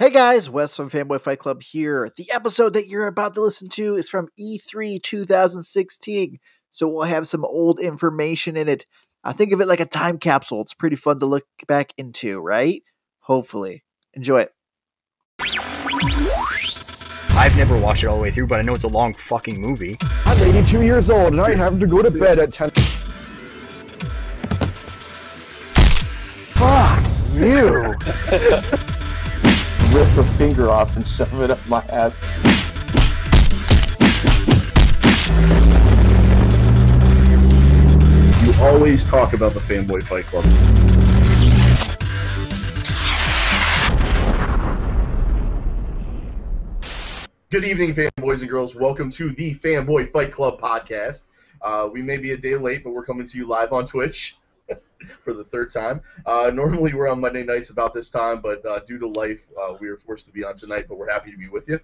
Hey guys, Wes from Fanboy Fight Club here. The episode that you're about to listen to is from E3 2016, so we'll have some old information in it. I think of it like a time capsule. It's pretty fun to look back into, right? Hopefully. Enjoy it. I've never watched it all the way through, but I know it's a long fucking movie. I'm 82 years old and I have to go to bed at 10. Fuck you! Rip a finger off and shove it up my ass. You always talk about the Fanboy Fight Club. Good evening, fanboys and girls. Welcome to the Fanboy Fight Club podcast. Uh, we may be a day late, but we're coming to you live on Twitch for the third time. Uh, normally, we're on Monday nights about this time, but uh, due to life, uh, we are forced to be on tonight. But we're happy to be with you.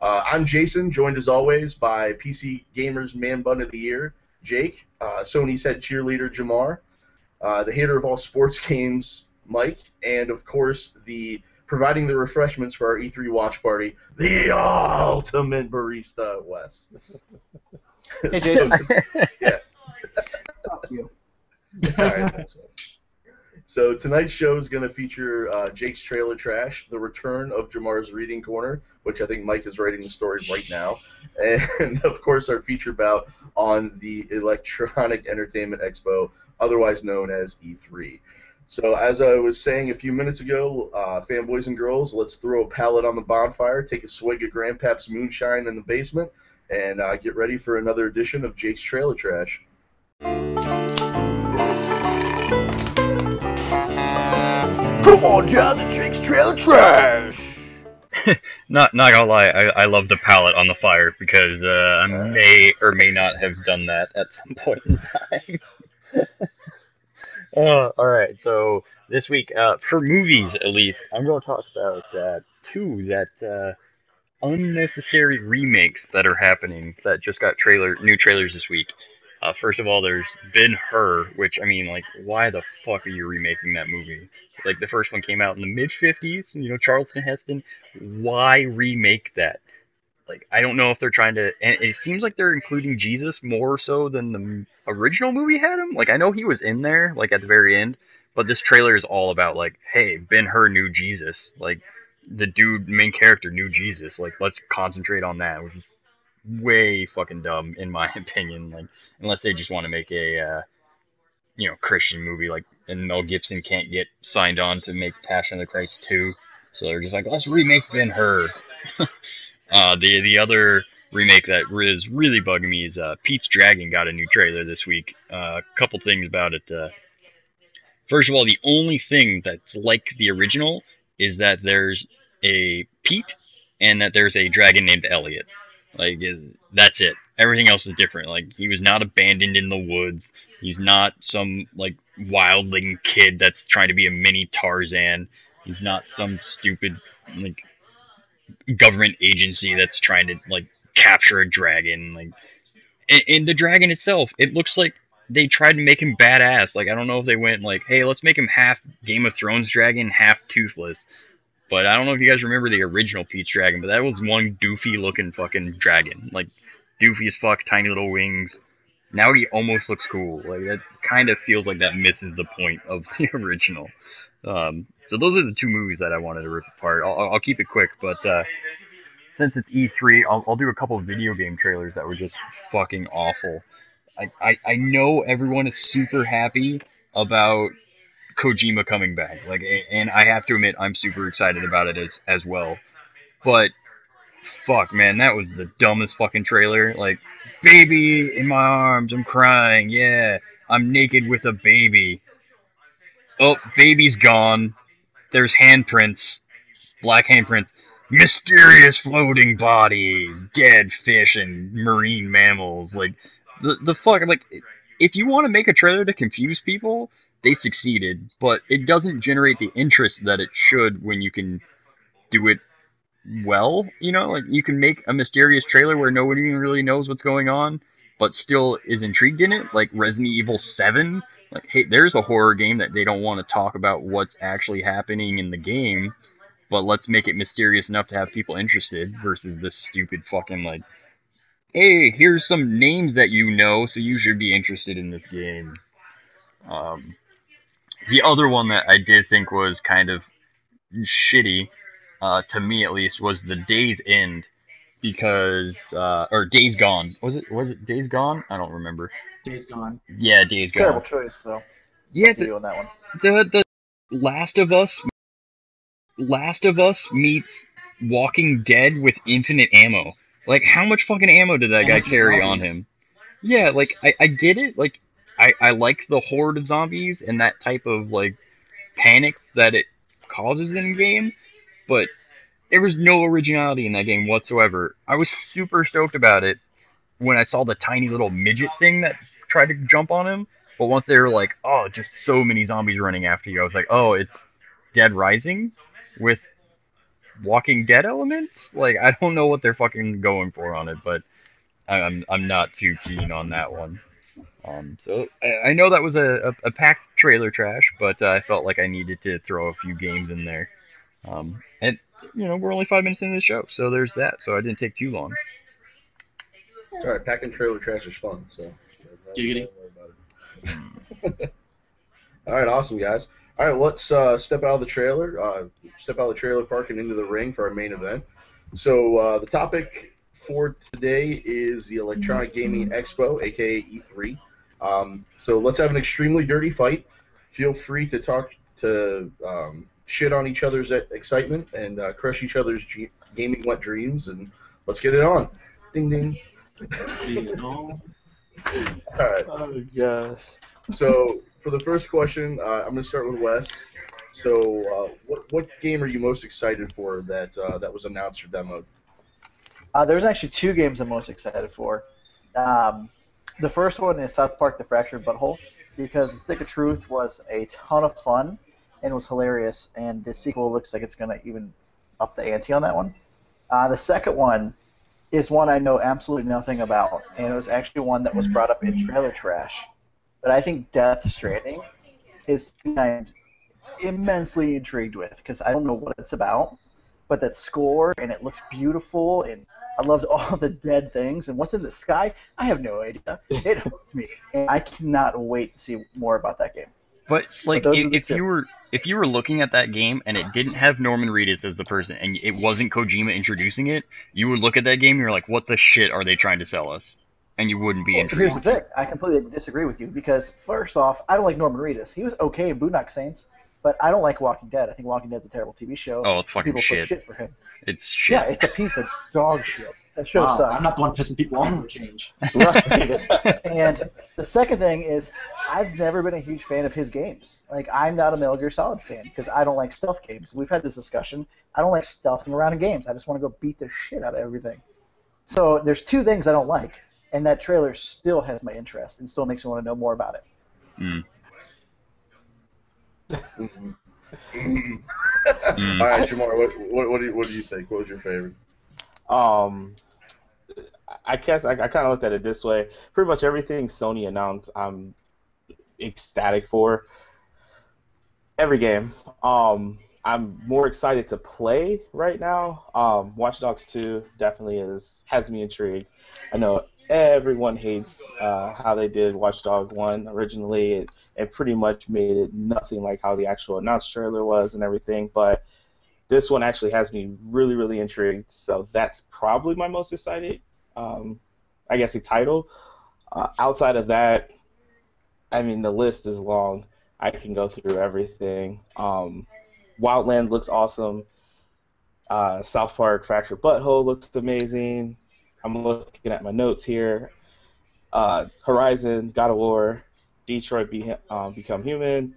Uh, I'm Jason, joined as always by PC Gamers Man Bun of the Year, Jake, uh, Sony's head cheerleader, Jamar, uh, the hater of all sports games, Mike, and of course the providing the refreshments for our E3 watch party, the ultimate barista, Wes. Hey, Jason. So- yeah. Fuck you. So tonight's show is going to feature uh, Jake's trailer trash, the return of Jamar's reading corner, which I think Mike is writing the story right now, and of course our feature bout on the Electronic Entertainment Expo, otherwise known as E3. So as I was saying a few minutes ago, uh, fanboys and girls, let's throw a pallet on the bonfire, take a swig of Grandpap's moonshine in the basement, and uh, get ready for another edition of Jake's trailer trash. Come on down to Jake's Trailer Trash! Not not gonna lie, I, I love the palette on the fire because uh, I may or may not have done that at some point in time. uh, all right, so this week, uh, for movies at least, I'm gonna talk about uh, two that uh, unnecessary remakes that are happening that just got trailer new trailers this week. Uh, first of all, there's Ben Hur, which I mean, like, why the fuck are you remaking that movie? Like, the first one came out in the mid '50s, you know, Charlton Heston. Why remake that? Like, I don't know if they're trying to. And it seems like they're including Jesus more so than the original movie had him. Like, I know he was in there, like at the very end, but this trailer is all about like, hey, Ben Hur knew Jesus. Like, the dude, main character, knew Jesus. Like, let's concentrate on that, which is way fucking dumb in my opinion. Like, unless they just want to make a, uh, you know, Christian movie, like, and Mel Gibson can't get signed on to make Passion of the Christ 2, so they're just like, let's remake Ben Hur. uh, the the other remake that is really bugging me is uh, Pete's Dragon got a new trailer this week. A uh, couple things about it. Uh, first of all, the only thing that's like the original is that there's a Pete and that there's a dragon named Elliot. Like that's it. Everything else is different. Like he was not abandoned in the woods. He's not some like wildling kid that's trying to be a mini Tarzan. He's not some stupid like government agency that's trying to like capture a dragon. Like and, and the dragon itself, it looks like they tried to make him badass. Like I don't know if they went like, hey, let's make him half Game of Thrones dragon, half toothless. But I don't know if you guys remember the original Pete's Dragon, but that was one doofy looking fucking dragon. Like doofy as fuck, tiny little wings. Now he almost looks cool. Like that kind of feels like that misses the point of the original. Um, so those are the two movies that I wanted to rip apart. I'll, I'll keep it quick, but uh, since it's E3, I'll, I'll do a couple video game trailers that were just fucking awful. I, I, I know everyone is super happy about Kojima coming back. Like, and I have to admit, I'm super excited about it as as well. But fuck, man, that was the dumbest fucking trailer. Like, baby in my arms, I'm crying. Yeah, I'm naked with a baby. Oh, baby's gone. There's handprints, black handprints. Mysterious floating bodies, dead fish and marine mammals. Like, the the fuck, like, if you want to make a trailer to confuse people, they succeeded, but it doesn't generate the interest that it should when you can do it well. You know, like you can make a mysterious trailer where nobody really knows what's going on, but still is intrigued in it, like Resident Evil 7. Like, hey, there's a horror game that they don't want to talk about what's actually happening in the game, but let's make it mysterious enough to have people interested versus this stupid fucking like, hey, here's some names that you know, so you should be interested in this game. Um, the other one that I did think was kind of shitty, uh, to me at least, was the Days End because uh, or Days Gone. Was it was it Days Gone? I don't remember. Days gone. Yeah, Days Gone. Terrible choice, though. Yeah, To the, on that one. the the Last of Us Last of Us meets Walking Dead with infinite ammo. Like how much fucking ammo did that And guy it's carry on him? Yeah, like I, I get it. Like I, I like the horde of zombies and that type of like panic that it causes in game, but there was no originality in that game whatsoever. I was super stoked about it when I saw the tiny little midget thing that tried to jump on him. But once they were like, oh, just so many zombies running after you, I was like, oh, it's Dead Rising with Walking Dead elements. Like, I don't know what they're fucking going for on it, but I'm I'm not too keen on that one. Um, so I, I know that was a, a, a packed trailer trash, but uh, I felt like I needed to throw a few games in there. Um, and you know, we're only five minutes into the show, so there's that. So I didn't take too long. It's all right. Packing trailer trash is fun. So. Giggity. Don't worry about it. all right, awesome guys. All right, let's uh, step out of the trailer, uh, step out of the trailer park and into the ring for our main event. So uh, the topic for today is the Electronic Gaming Expo, aka E3. Um, so let's have an extremely dirty fight. Feel free to talk to um, shit on each other's excitement and uh, crush each other's g- gaming wet dreams, and let's get it on. Ding ding. All right. Oh gosh. So for the first question, uh, I'm going to start with Wes. So uh, what what game are you most excited for that uh, that was announced or demoed? Uh, there's actually two games I'm most excited for. Um, the first one is South Park: The Fractured Butthole because the Stick of Truth was a ton of fun and was hilarious, and the sequel looks like it's to even up the ante on that one. Uh, the second one is one I know absolutely nothing about, and it was actually one that was brought up in Trailer Trash. But I think Death Stranding is I'm immensely intrigued with because I don't know what it's about, but that score and it looked beautiful and I loved all the dead things and what's in the sky. I have no idea. It hooked me, and I cannot wait to see more about that game. But like, are if, if you were if you were looking at that game and it didn't have Norman Reedus as the person, and it wasn't Kojima introducing it, you would look at that game and you're like, what the shit are they trying to sell us? And you wouldn't be Well, here's the thing. I completely disagree with you because first off, I don't like Norman Reedus. He was okay in Boondock Saints, but I don't like Walking Dead. I think Walking Dead's a terrible TV show. Oh, it's fucking People shit. put shit for him. It's shit. Yeah, it's a piece of dog shit. That show Wow, sucks. I'm not the one pissing people off for change. Right. And the second thing is, I've never been a huge fan of his games. Like, I'm not a Metal Gear Solid fan because I don't like stealth games. We've had this discussion. I don't like stealthing around in games. I just want to go beat the shit out of everything. So there's two things I don't like, and that trailer still has my interest and still makes me want to know more about it. Mm. Mm. All right, Jamar, what, what what do you what do you think? What was your favorite? Um, I guess I, I kind of looked at it this way. Pretty much everything Sony announced, I'm ecstatic for. Every game. Um, I'm more excited to play right now. Um, Watch Dogs 2 definitely is has me intrigued. I know everyone hates uh, how they did Watchdog 1 originally. It, it pretty much made it nothing like how the actual announced trailer was and everything, but this one actually has me really, really intrigued. So that's probably my most excited, um, I guess, a title. Uh, outside of that, I mean, the list is long. I can go through everything. Um, Wildland looks awesome. Uh, South Park Fractured Butthole looks amazing. I'm looking at my notes here. Uh, Horizon, God of War, Detroit Be- um, Become Human,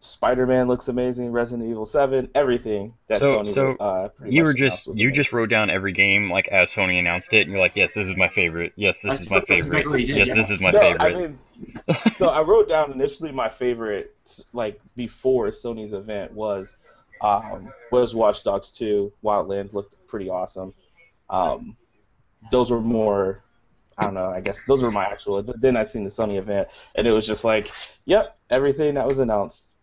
Spider-Man looks amazing. Resident Evil 7, everything that So- Sony so uh, pretty You were just was you amazing. just wrote down every game like as Sony announced it, and you're like, yes, this is my favorite. Yes, this That's- is my favorite. exactly what did, yes, yeah. this is my no, favorite. I mean, so I wrote down initially my favorite, like before Sony's event was, um, was Watch Dogs 2. Wildland looked pretty awesome. Um, those were more, I don't know. I guess those were my actual. But then I seen the Sony event, and it was just like, yep, everything that was announced,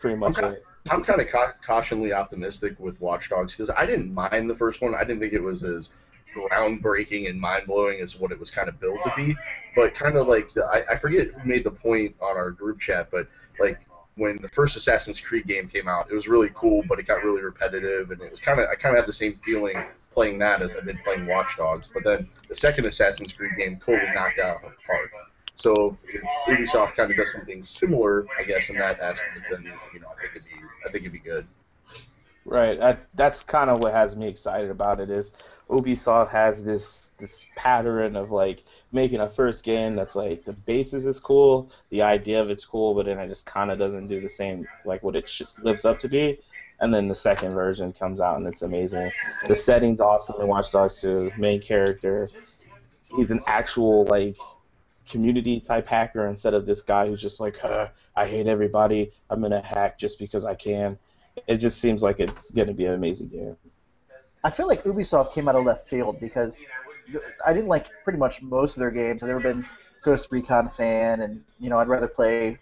pretty much Okay. it. I'm kind of ca- cautionally optimistic with Watch Dogs because I didn't mind the first one. I didn't think it was as groundbreaking and mind blowing as what it was kind of built to be. But kind of like I, I forget who made the point on our group chat, but like when the first Assassin's Creed game came out, it was really cool, but it got really repetitive, and it was kind of I kind of had the same feeling playing that as I did playing Watch Dogs. But then the second Assassin's Creed game totally knocked out park. So if Ubisoft kind of does something similar, I guess, in that aspect, then you know I think it'd be I think it'd be good. Right. That, that's kind of what has me excited about it is Ubisoft has this this pattern of like making a first game that's like the basis is cool, the idea of it's cool, but then it just kind of doesn't do the same like what it sh- lived up to be. And then the second version comes out and it's amazing. The setting's awesome in Watch Dogs 2. Main character, he's an actual like community type hacker instead of this guy who's just like, huh, I hate everybody. I'm gonna hack just because I can. It just seems like it's gonna be an amazing game. I feel like Ubisoft came out of left field because I didn't like pretty much most of their games. I've never been Ghost Recon fan, and you know I'd rather play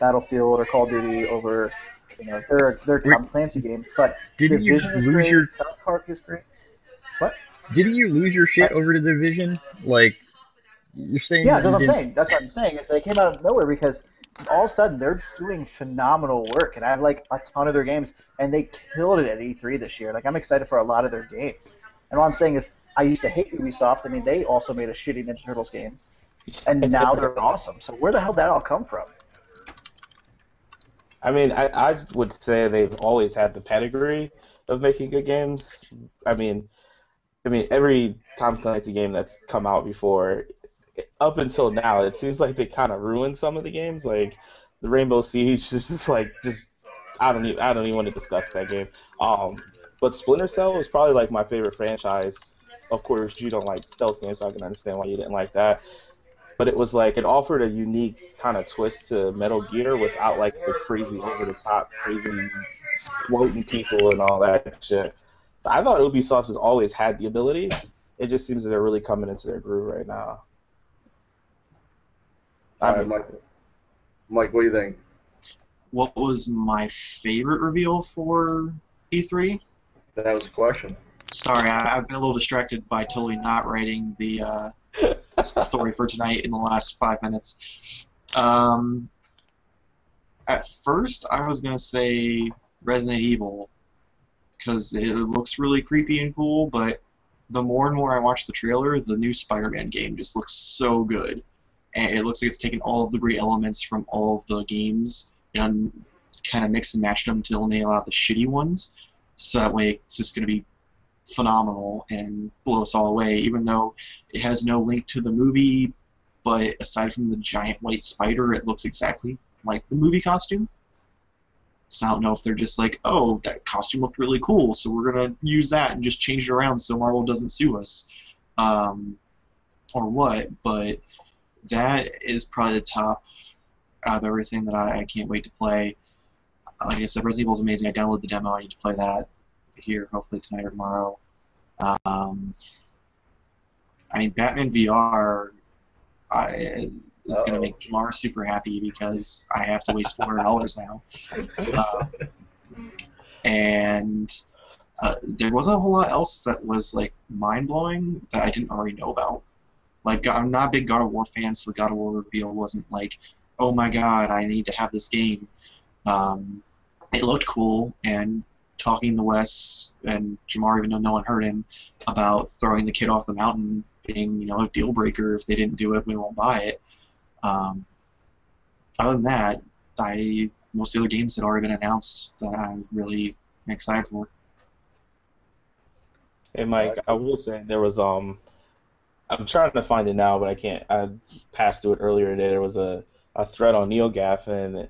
Battlefield or Call of Duty over you know they're they're Tom Clancy games. But Didn't you Division is lose great. your South Park is great. What? Didn't you lose your shit over to the division? Like you're saying? Yeah, that that's what I'm didn't- saying. That's what I'm saying. Is they came out of nowhere because all of a sudden they're doing phenomenal work, and I have like a ton of their games, and they killed it at E3 this year. Like I'm excited for a lot of their games. And all I'm saying is, I used to hate Ubisoft. I mean, they also made a shitty Ninja Turtles game, and now they're awesome. So where the hell did that all come from? I mean, I, I would say they've always had the pedigree of making good games. I mean, I mean every Tom Clancy game that's come out before, up until now, it seems like they kind of ruined some of the games. Like the Rainbow Siege, just is like just I don't even I don't even want to discuss that game. Um, but Splinter Cell was probably like my favorite franchise. Of course, you don't like stealth games, so I can understand why you didn't like that but it was like it offered a unique kind of twist to Metal Gear without like the crazy over the top crazy floating people and all that shit. So I thought Ubisoft has always had the ability. It just seems that they're really coming into their groove right now. All I'm right, Mike. Mike, what do you think? What was my favorite reveal for E3? That was a question. Sorry, I, I've been a little distracted by totally not writing the uh, story for tonight in the last five minutes. Um, at first, I was gonna say Resident Evil because it looks really creepy and cool, but the more and more I watch the trailer, the new Spider-Man game just looks so good, and it looks like it's taken all of the great elements from all of the games and kind of mixed and matched them to lot of the shitty ones. So that way, it's just gonna be phenomenal and blow us all away, even though it has no link to the movie. But aside from the giant white spider, it looks exactly like the movie costume. So I don't know if they're just like, oh, that costume looked really cool, so we're gonna use that and just change it around so Marvel doesn't sue us, um, or what. But that is probably the top of everything that I, I can't wait to play. Like I said, Resident Evil is amazing. I downloaded the demo. I need to play that here, hopefully tonight or tomorrow. Um, I mean, Batman VR I, is going to make Jamar super happy because I have to waste four hundred dollars now. Uh, and uh, there wasn't a whole lot else that was like mind blowing that I didn't already know about. Like I'm not a big God of War fan, so the God of War reveal wasn't like, oh my god, I need to have this game. Um, it looked cool, and talking to Wes and Jamar, even though no one heard him, about throwing the kid off the mountain being, you know, a deal breaker. If they didn't do it, we won't buy it. Um, other than that, I most of the other games had already been announced that I'm really excited for. Hey Mike, I will say there was um I'm trying to find it now, but I can't. I passed through it earlier today. There was a, a thread on NeoGAF, and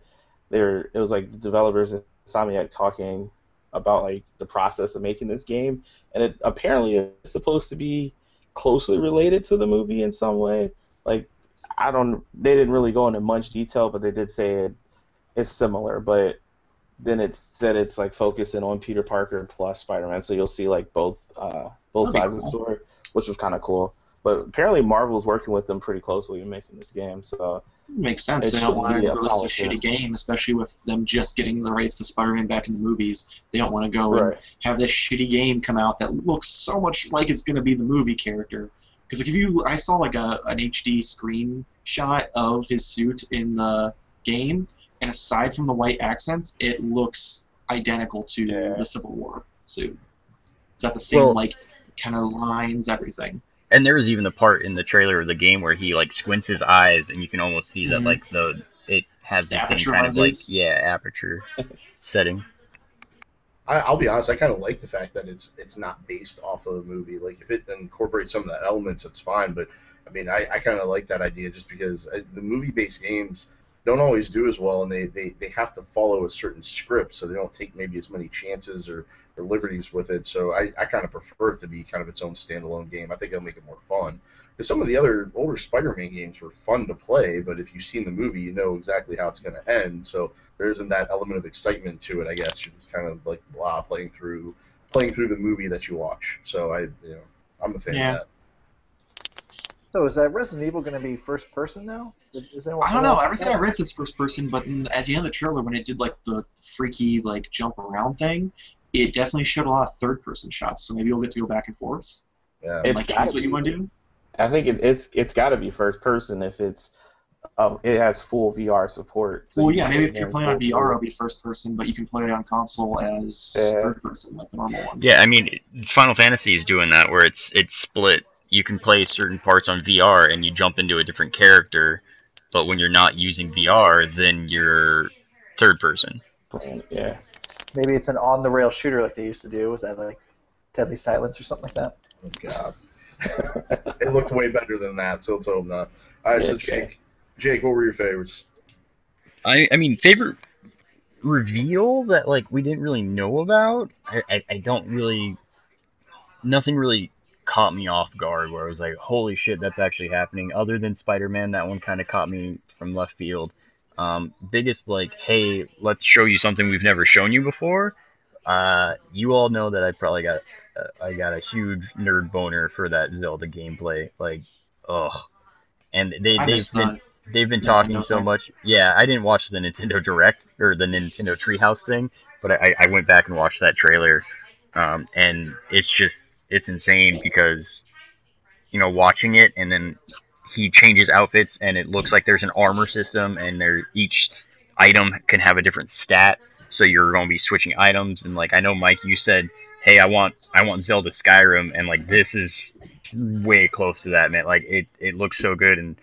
there it was like developers and Insomniac talking about like the process of making this game, and it apparently is supposed to be closely related to the movie in some way. Like I don't, they didn't really go into much detail, but they did say it, it's similar. But then it said it's like focusing on Peter Parker plus Spider-Man, so you'll see like both uh, both That'd sides of the story, which was kind of cool. But apparently Marvel's working with them pretty closely in making this game. So It makes sense. It they don't want to release a shitty game, especially with them just getting the rights to Spider-Man back in the movies. They don't want to go and have this shitty game come out that looks so much like it's going to be the movie character. Because if you, I saw like a an HD screenshot of his suit in the game, and aside from the white accents, it looks identical to Yeah. the Civil War suit. It's got the same Well- like kind of lines, everything. And there was even the part in the trailer of the game where he like squints his eyes, and you can almost see that Mhm. like the it has the Aperture same kind of like yeah aperture setting. I, I'll be honest. I kind of like the fact that it's it's not based off of the movie. Like if it incorporates some of the elements, it's fine. But I mean, I, I kind of like that idea just because uh, the movie-based games don't always do as well, and they, they, they have to follow a certain script, so they don't take maybe as many chances or, or liberties with it. So I, I kind of prefer it to be kind of its own standalone game. I think it'll make it more fun. Because some of the other older Spider-Man games were fun to play, but if you've seen the movie, you know exactly how it's going to end. So there isn't that element of excitement to it. I guess you're just kind of like blah playing through playing through the movie that you watch. So I, you know, I'm a fan Yeah. of that. So is that Resident Evil going to be first person now? Is anyone I don't know. Everything I read is first person, but in, at the end of the trailer, when it did like the freaky like jump around thing, it definitely showed a lot of third person shots. So maybe you'll get to go back and forth. Yeah. It's like gotta choose what you want to do. I think it, it's it's got to be first person if it's oh it has full VR support. So well, yeah, maybe if you're playing on full VR, it'll be first person, but you can play it on console as Yeah. third person, like the normal one. Yeah, I mean Final Fantasy is doing that where it's it's split. You can play certain parts on VR and you jump into a different character, but when you're not using VR, then you're third person. Yeah. Maybe it's an on the rail shooter like they used to do. Was that like Deadly Silence or something like that? Oh, God. it looked way better than that, so let's hope not. All right, so Yeah, Jake, Jake, what were your favorites? I I mean favorite reveal that like we didn't really know about. I, I, I don't really nothing really caught me off guard where I was like, holy shit, that's actually happening. Other than Spider Man, that one kind of caught me from left field. Um, biggest like, hey, let's show you something we've never shown you before. Uh, you all know that I probably got uh, I got a huge nerd boner for that Zelda gameplay. Like, ugh. And they I they've been they've been Nintendo talking so thing. much. Yeah, I didn't watch the Nintendo Direct or the Nintendo Treehouse thing, but I, I went back and watched that trailer, um, and it's just it's insane because you know watching it and then he changes outfits and it looks like there's an armor system and there each item can have a different stat, so you're going to be switching items and like I know Mike, you said. Hey, I want I want Zelda Skyrim, and like this is way close to that, man. Like it, it looks so good, and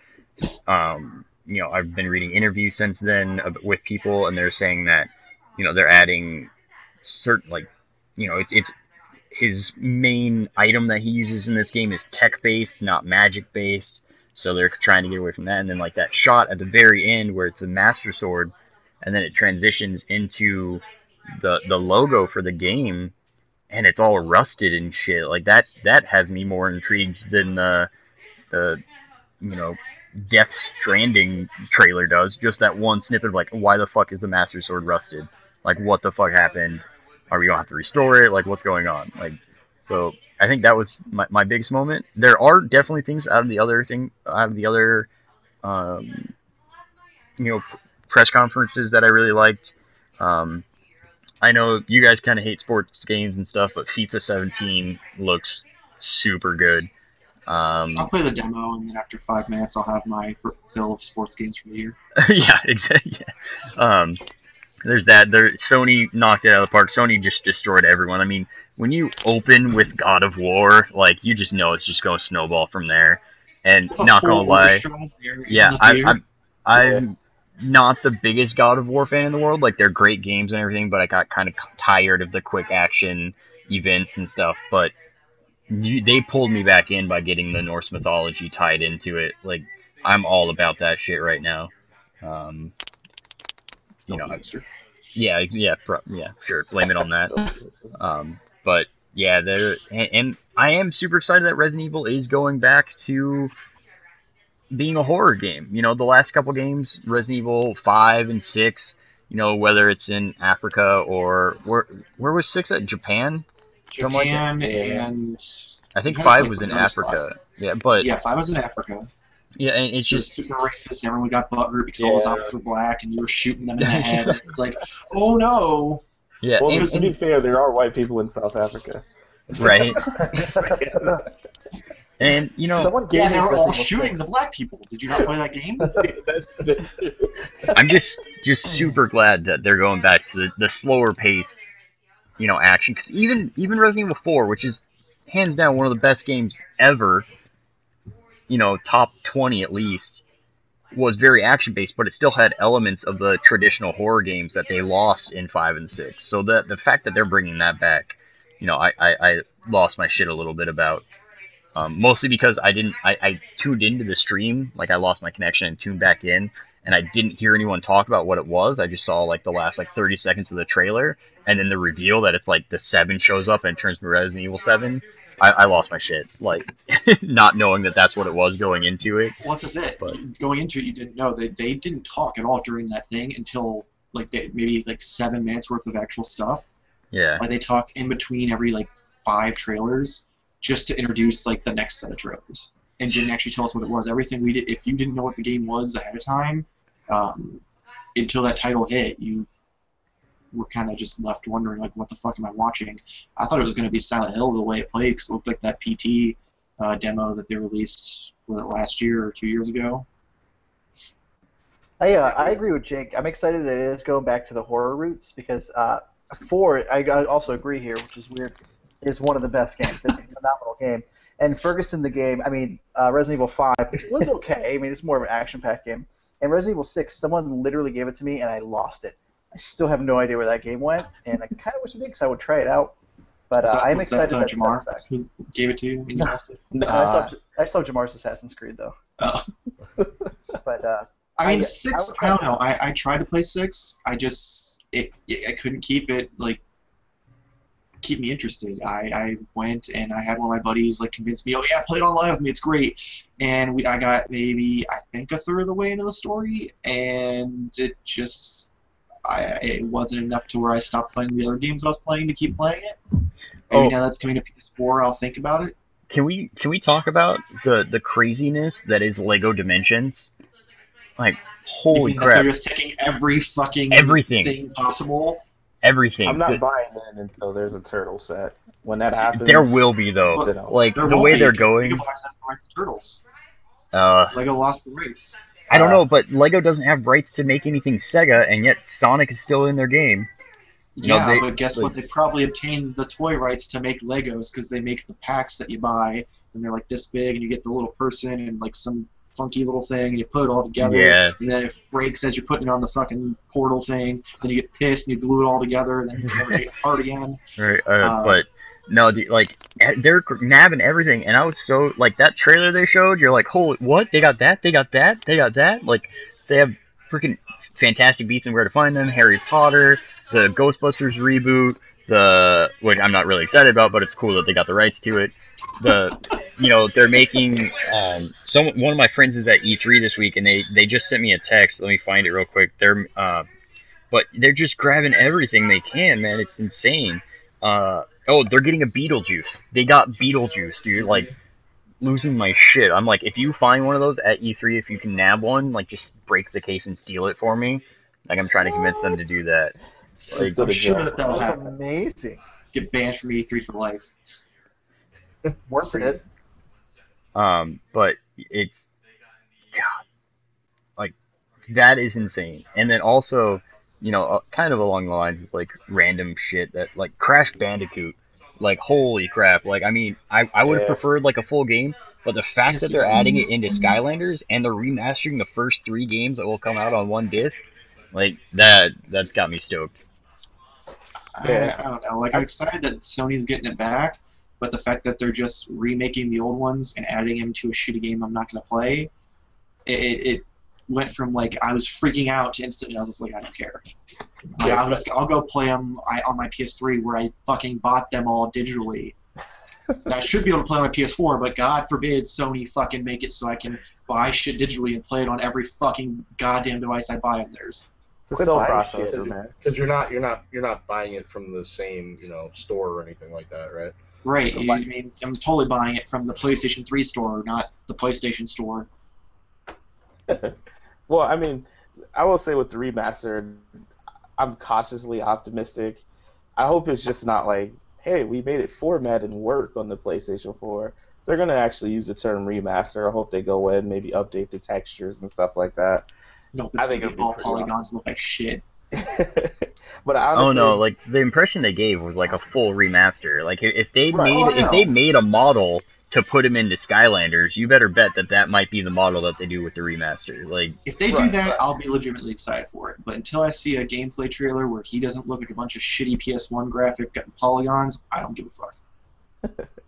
um, you know, I've been reading interviews since then with people, and they're saying that, you know, they're adding certain like, you know, it's it's his main item that he uses in this game is tech based, not magic based. So they're trying to get away from that, and then like that shot at the very end where it's the Master Sword, and then it transitions into the the logo for the game, and it's all rusted and shit. Like that that has me more intrigued than the the you know Death Stranding trailer does. Just that one snippet of like, why the fuck is the Master Sword rusted? Like, what the fuck happened? Are we gonna have to restore it? Like, what's going on? Like, so I think that was my, my biggest moment. There are definitely things out of the other thing, out of the other, um, you know, p- press conferences that I really liked. Um, I know you guys kind of hate sports games and stuff, but FIFA 17 looks super good. Um, I'll play the demo, and then after five minutes, I'll have my fill of sports games for the year. yeah, exactly. Yeah. Um, there's that. There, Sony knocked it out of the park. Sony just destroyed everyone. I mean, when you open with God of War, like you just know it's just going to snowball from there. And A not gonna lie, orchestra there in yeah, I, I'm, I'm not the biggest God of War fan in the world. Like they're great games and everything, but I got kind of tired of the quick action events and stuff. But you, they pulled me back in by getting the Norse mythology tied into it. Like I'm all about that shit right now. Um, you know, Self-booster. yeah, yeah, pro- yeah, sure. Blame it on that. Um, but yeah, there and, and I am super excited that Resident Evil is going back to being a horror game. You know, the last couple games, Resident Evil five and six. You know, whether it's in Africa or where where was six at Japan? Something like. Japan and I think five was in another spot. Africa. Yeah, but yeah, Yeah, five was in Africa. And it's just super racist, and everyone got butthurt because all the Yeah. zombies were black, and you were shooting them in the head. it's like, oh no! yeah, Well, and- to be fair, there are white people in South Africa. right. And you know, Someone Yeah, they were all shooting 6. the black people. Did you not play that game? That's that's I'm just just super glad that they're going back to the, the slower pace, you know, action. Because even even Resident Evil 4, which is hands down one of the best games ever, you know, top 20 at least, was very action based, but it still had elements of the traditional horror games that they lost in five and six. So the the fact that they're bringing that back, you know, I I, I lost my shit a little bit about. Um, mostly because I didn't, I, I tuned into the stream, like I lost my connection and tuned back in, and I didn't hear anyone talk about what it was. I just saw like the last like 30 seconds of the trailer, and then the reveal that it's like the seven shows up and turns to Resident Evil Seven. I, I lost my shit, like not knowing that that's what it was going into it. Well, that's just it. But- Going into it, you didn't know. They, they didn't talk at all during that thing until like they, maybe like seven minutes worth of actual stuff. Yeah, Like they talk in between every like five trailers just to introduce like the next set of trailers and didn't actually tell us what it was. Everything we did, if you didn't know what the game was ahead of time, um, until that title hit, you were kind of just left wondering like, what the fuck am I watching? I thought it was going to be Silent Hill the way it played 'cause it looked like that PT uh, demo that they released was it last year or two years ago. I uh, I agree with Jake. I'm excited that it is going back to the horror roots because uh, four I, also agree here, which is weird, is one of the best games. It's a phenomenal game. And Ferguson, the game, I mean, uh, Resident Evil Five was okay. I mean, it's more of an action-packed game. And Resident Evil Six, someone literally gave it to me, and I lost it. I still have no idea where that game went, and I kind of wish it did because I would try it out. But uh, that- I'm excited that, uh, that Jamar back. who gave it to you when you No. lost it. And I Nah. still, I still have Jamar's Assassin's Creed though. Oh. But uh, I mean, I- six. I I, don't know. I, I tried to play six. I just it, I couldn't keep it like keep me interested. I, I went and I had one of my buddies like convince me, oh yeah, play it online with me. It's great. And we I got maybe I think a third of the way into the story, and it just I it wasn't enough to where I stopped playing the other games I was playing to keep playing it. Maybe Oh. now that's coming to PS4, I'll think about it. can we can we talk about the the craziness that is Lego Dimensions? Like, holy crap, They're just taking every fucking Everything. thing possible. everything. I'm not The- buying in until there's a turtle set. When that happens, there will be though. Look, Like the way be, they're going. Mega Bloks has the rights to Turtles. Uh, Lego lost the rights. I don't Uh, know, but Lego doesn't have rights to make anything Sega, and yet Sonic is still in their game. No, Yeah, they- but guess like- what? They probably obtained the toy rights to make Legos because they make the packs that you buy, and they're like this big, and you get the little person and like some funky little thing, and you put it all together. Yeah. And then if it breaks as you're putting it on the fucking portal thing, then you get pissed and you glue it all together, and then you never take it apart again. Right, uh, Uh, but no, like they're nabbing everything, and I was so like that trailer they showed. You're like, holy, what? They got that? They got that? They got that? Like they have freaking Fantastic Beasts and Where to Find Them, Harry Potter, the Ghostbusters reboot, the which I'm not really excited about, but it's cool that they got the rights to it. The you know they're making um some one of my friends is at E3 this week, and they they just sent me a text. Let me find it real quick. They're uh, but they're just grabbing everything they can, man. It's insane. Uh, oh, they're getting a Beetlejuice. They got Beetlejuice, dude. Like, losing my shit. I'm like, if you find one of those at E3, if you can nab one, like, just break the case and steal it for me. Like, I'm trying to convince them to do that. Like, I'm sure that that'll That's happen. amazing. Get banned from E3 for life. Worth it. um, but it's, God, like, that is insane. And then also, you know, uh, kind of along the lines of like random shit that, like, Crash Bandicoot. Like, holy crap. Like, I mean, I, I would have Yeah. preferred like a full game, but the fact Yes, that they're adding it into Skylanders and they're remastering the first three games that will come out on one disc, like, that, that's got me stoked. Yeah. I, I don't know. Like I'm excited that Sony's getting it back, but the fact that they're just remaking the old ones and adding them to a shitty game I'm not gonna play, it, it, it went from like I was freaking out to instantly I was just like I don't care. Like, I'll just I'll go play them I, on my PS3 where I fucking bought them all digitally. I should be able to play on my PS4, but God forbid Sony fucking make it so I can buy shit digitally and play it on every fucking goddamn device I buy of theirs. It's a Quit process, man. Because you're not you're not you're not buying it from the same you know store or anything like that, right? Right. So You, like- I mean, I'm totally buying it from the PlayStation 3 store, not the PlayStation store. well, I mean, I will say with the remaster, I'm cautiously optimistic. I hope it's just not like, hey, we made it format and work on the PlayStation 4. They're gonna actually use the term remaster. I hope they go in, maybe update the textures and stuff like that. No, I think it'd be be all pretty polygons and look like shit. but I honestly, oh no, like the impression they gave was like a full remaster. Like if- if they Right. made Oh, I if they made a model to put him into Skylanders, you better bet that that might be the model that they do with the remaster. Like If they do that, right. I'll be legitimately excited for it. But until I see a gameplay trailer where he doesn't look like a bunch of shitty PS1 graphic polygons, I don't give a fuck.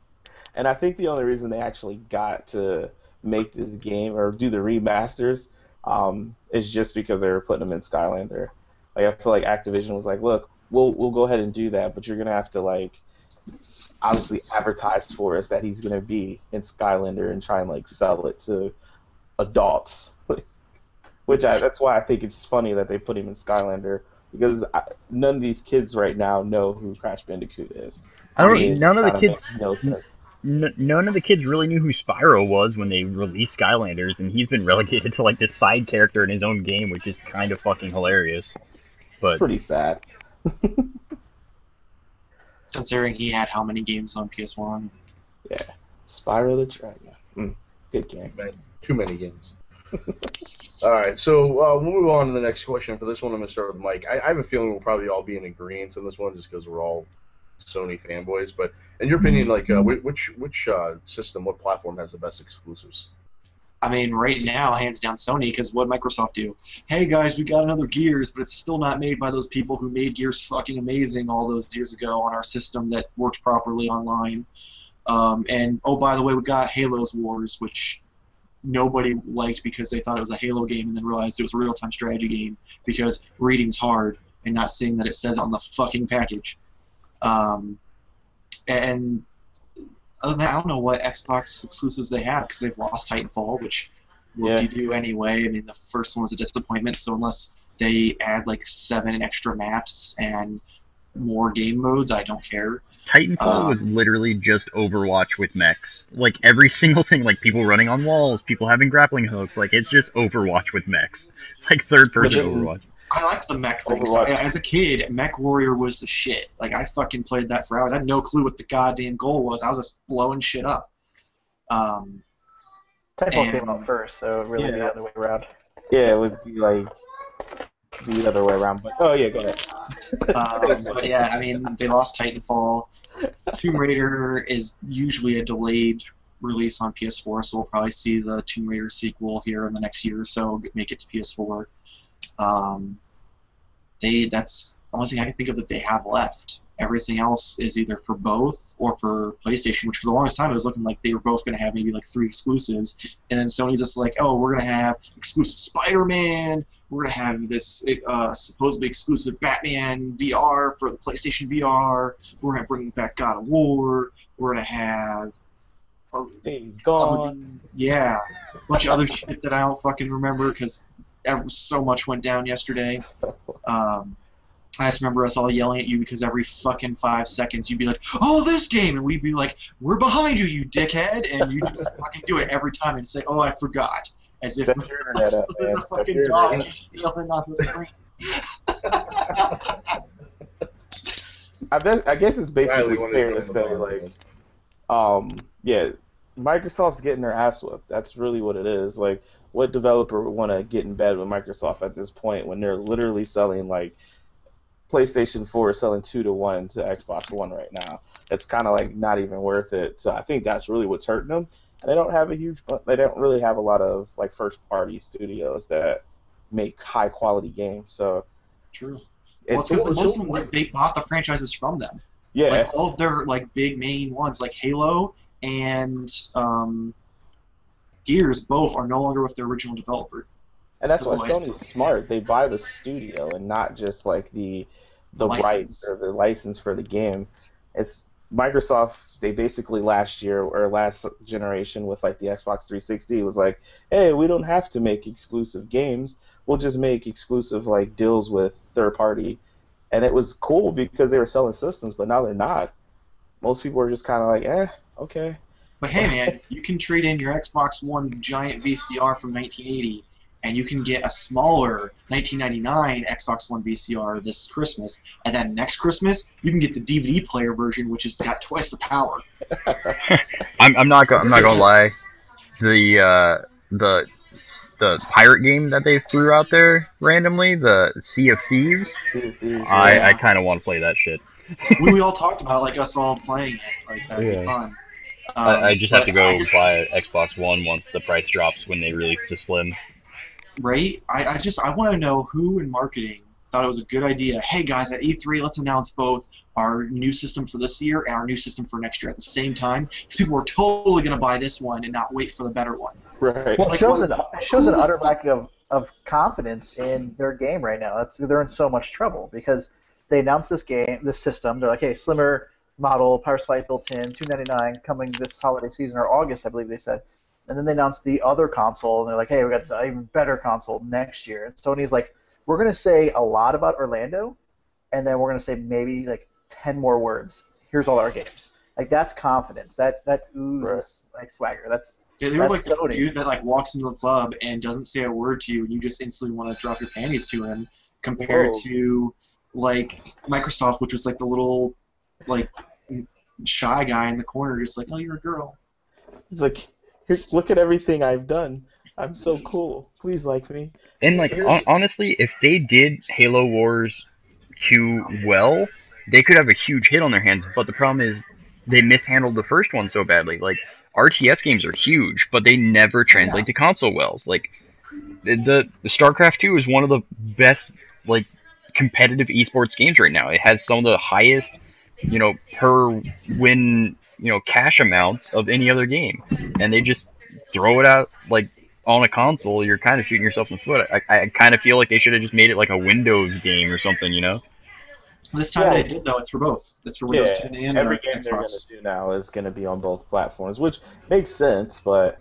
And I think the only reason they actually got to make this game or do the remasters um, is just because they were putting them in Skylander. Like I feel like Activision was like, look, we'll we'll go ahead and do that, but you're gonna have to like obviously advertised for us that he's gonna be in Skylander and try and like sell it to adults. Which I, that's why I think it's funny that they put him in Skylander because I, none of these kids right now know who Crash Bandicoot is. I don't. mean, none of the kids. no. N- none of the kids really knew who Spyro was when they released Skylanders, and he's been relegated to like this side character in his own game, which is kind of fucking hilarious. But It's pretty sad. Considering he had how many games on PS1. Yeah. Spyro the Dragon. Mm, good game. Man, too many games. all right, so uh, we'll move on to the next question. For this one, I'm going to start with Mike. I, I have a feeling we'll probably all be in agreement on this one, just because we're all Sony fanboys. But in your opinion, like, uh, which which uh, system, what platform has the best exclusives? I mean, right now, hands down Sony, because what Microsoft do? Hey guys, we got another Gears, but it's still not made by those people who made Gears fucking amazing all those years ago on our system that worked properly online. Um, and oh, by the way, we got Halo's Wars, which nobody liked because they thought it was a Halo game and then realized it was a real-time strategy game because reading's hard and not seeing that it says on the fucking package. Um, and other than that, I don't know what Xbox exclusives they have because they've lost Titanfall, which what Yeah. do you do anyway? I mean, the first one was a disappointment, so unless they add like seven extra maps and more game modes, I don't care. Titanfall Um, was literally just Overwatch with mechs. Like every single thing, like people running on walls, people having grappling hooks. Like it's just Overwatch with mechs, like third person Overwatch. I liked the mech things. Overwatch. As a kid, Mech Warrior was the shit. Like I fucking played that for hours. I had no clue what the goddamn goal was. I was just blowing shit up. Um, Titanfall came out first, so it really Yeah, be the other way around. Yeah, it would be like the other way around. But oh yeah, go ahead. um, but yeah, I mean, they lost Titanfall. Tomb Raider is usually a delayed release on PS4, so we'll probably see the Tomb Raider sequel here in the next year or so make it to PS4. Um, they that's the only thing I can think of that they have left. Everything else is either for both or for PlayStation, which for the longest time it was looking like they were both going to have maybe like three exclusives, and then Sony's just like, oh, we're going to have exclusive Spider-Man, we're going to have this uh, supposedly exclusive Batman VR for the PlayStation VR, we're going to bring back God of War, we're going to have oh, Days other- gone. yeah, a bunch of other shit that I don't fucking remember because so much went down yesterday. Um, I just remember us all yelling at you because every fucking five seconds you'd be like, "Oh, this game," and we'd be like, "We're behind you, you dickhead," and you just fucking do it every time and say, "Oh, I forgot," as if Set your internet up, there's man. a Set fucking dog internet just yelling on the screen. I bet I guess it's basically Riley, fair to say like um yeah, Microsoft's getting their ass whooped. That's really what it is. Like what developer would want to get in bed with Microsoft at this point when they're literally selling like PlayStation 4 is selling 2 to 1 to Xbox One right now. It's kind of like not even worth it. So I think that's really what's hurting them. And they don't have a huge they don't really have a lot of like first party studios that make high quality games. So True. Well, because most of them they bought the franchises from them. yeah. Like all of their like big main ones, like Halo and um, Gears, both are no longer with their original developer. And that's So, why like- Sony's smart. They buy the studio and not just like the the rights or the license for the game. It's Microsoft, they basically last year or last generation with like the Xbox 360 was like, hey, we don't have to make exclusive games. We'll just make exclusive like deals with third party, and it was cool because they were selling systems, but now they're not. Most people are just kind of like, eh, okay. But hey, man, you can trade in your Xbox One giant VCR from 1980, and you can get a smaller 1999 Xbox One VCR this Christmas, and then next Christmas you can get the DVD player version, which has got twice the power. I'm, I'm not go- I'm not gonna lie. The uh, the the pirate game that they threw out there randomly, the Sea of Thieves. See if these- I, Yeah. I kind of want to play that shit. we, we all talked about like us all playing it, like that'd be fun. Um, I, I just have to go just- buy an Xbox One once the price drops when they release the Slim. right? I, I just I want to know who in marketing thought it was a good idea. Hey guys, at E3, let's announce both our new system for this year and our new system for next year at the same time. Because people are totally gonna buy this one and not wait for the better one. Right. Well, it shows what- an it shows an utter lack of, of confidence in their game right now. That's they're in so much trouble because they announced this game, this system. They're like, hey, slimmer model, power supply built in, two ninety nine, coming this holiday season or August, I believe they said. And then they announced the other console, and they're like, hey, we got an even better console next year. And Sony's like, we're gonna say a lot about Orlando, and then we're gonna say maybe like ten more words. Here's all our games. Like that's confidence. That that oozes like swagger. That's They, they were like the Sony. dude that like walks into a club and doesn't say a word to you, and you just instantly want to drop your panties to him, compared Whoa. to like Microsoft, which was like the little like shy guy in the corner, just like, oh, you're a girl. It's like, here, look at everything I've done. I'm so cool. Please like me. And like Here's- hon- honestly, if they did Halo Wars 2 well, they could have a huge hit on their hands. But the problem is they mishandled the first one so badly. Like RTS games are huge, but they never translate to console wells. Like the, the the StarCraft 2 is one of the best like competitive esports games right now. It has some of the highest, you know, per win, you know, cash amounts of any other game, and they just throw it out like on a console. You're kind of shooting yourself in the foot. I, I kind of feel like they should have just made it like a Windows game or something, you know? This time Yeah. they did though. It's for both. It's for Windows Yeah, 10 and every game they're gonna Xbox. do now is gonna be on both platforms, which makes sense, but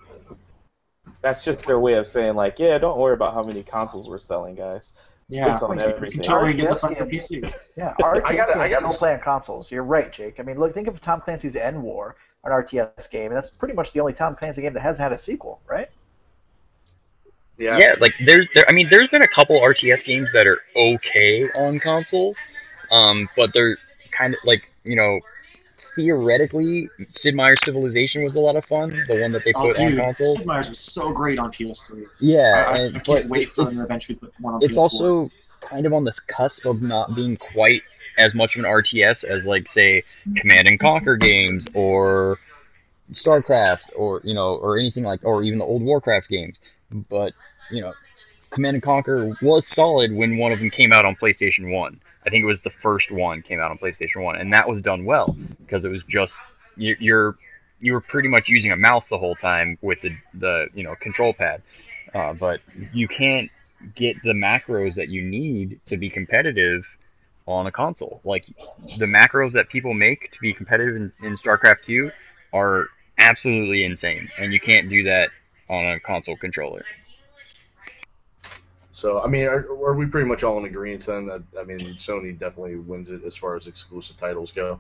that's just their way of saying like, yeah, don't worry about how many consoles we're selling, guys. Yeah, It's on you everything. can totally get this RTS on your games. PC. Yeah, RTS I gotta- I games gotta- don't play on consoles. You're right, Jake. I mean, look, think of Tom Clancy's EndWar, an RTS game, and that's pretty much the only Tom Clancy game that hasn't had a sequel, right? Yeah. Yeah, like there's there. I mean, there's been a couple RTS games that are okay on consoles, um, but they're kind of like you know, theoretically, Sid Meier's Civilization was a lot of fun. The one that they Oh, put on consoles. Sid Meier's was so great on PS3. Yeah, I, and, I can't wait for them to eventually put one on it's PS4. also kind of on this cusp of not being quite as much of an RTS as like say Command and Conquer games or StarCraft or you know or anything like or even the old Warcraft games. But you know, Command and Conquer was solid when one of them came out on PlayStation One. I think it was the first one came out on PlayStation One, and that was done well because it was just you- you're you were pretty much using a mouse the whole time with the the you know control pad. Uh, but you can't get the macros that you need to be competitive on a console. Like the macros that people make to be competitive in, in StarCraft 2 are absolutely insane, and you can't do that on a console controller. So I mean, are, are we pretty much all in agreement then that I mean Sony definitely wins it as far as exclusive titles go?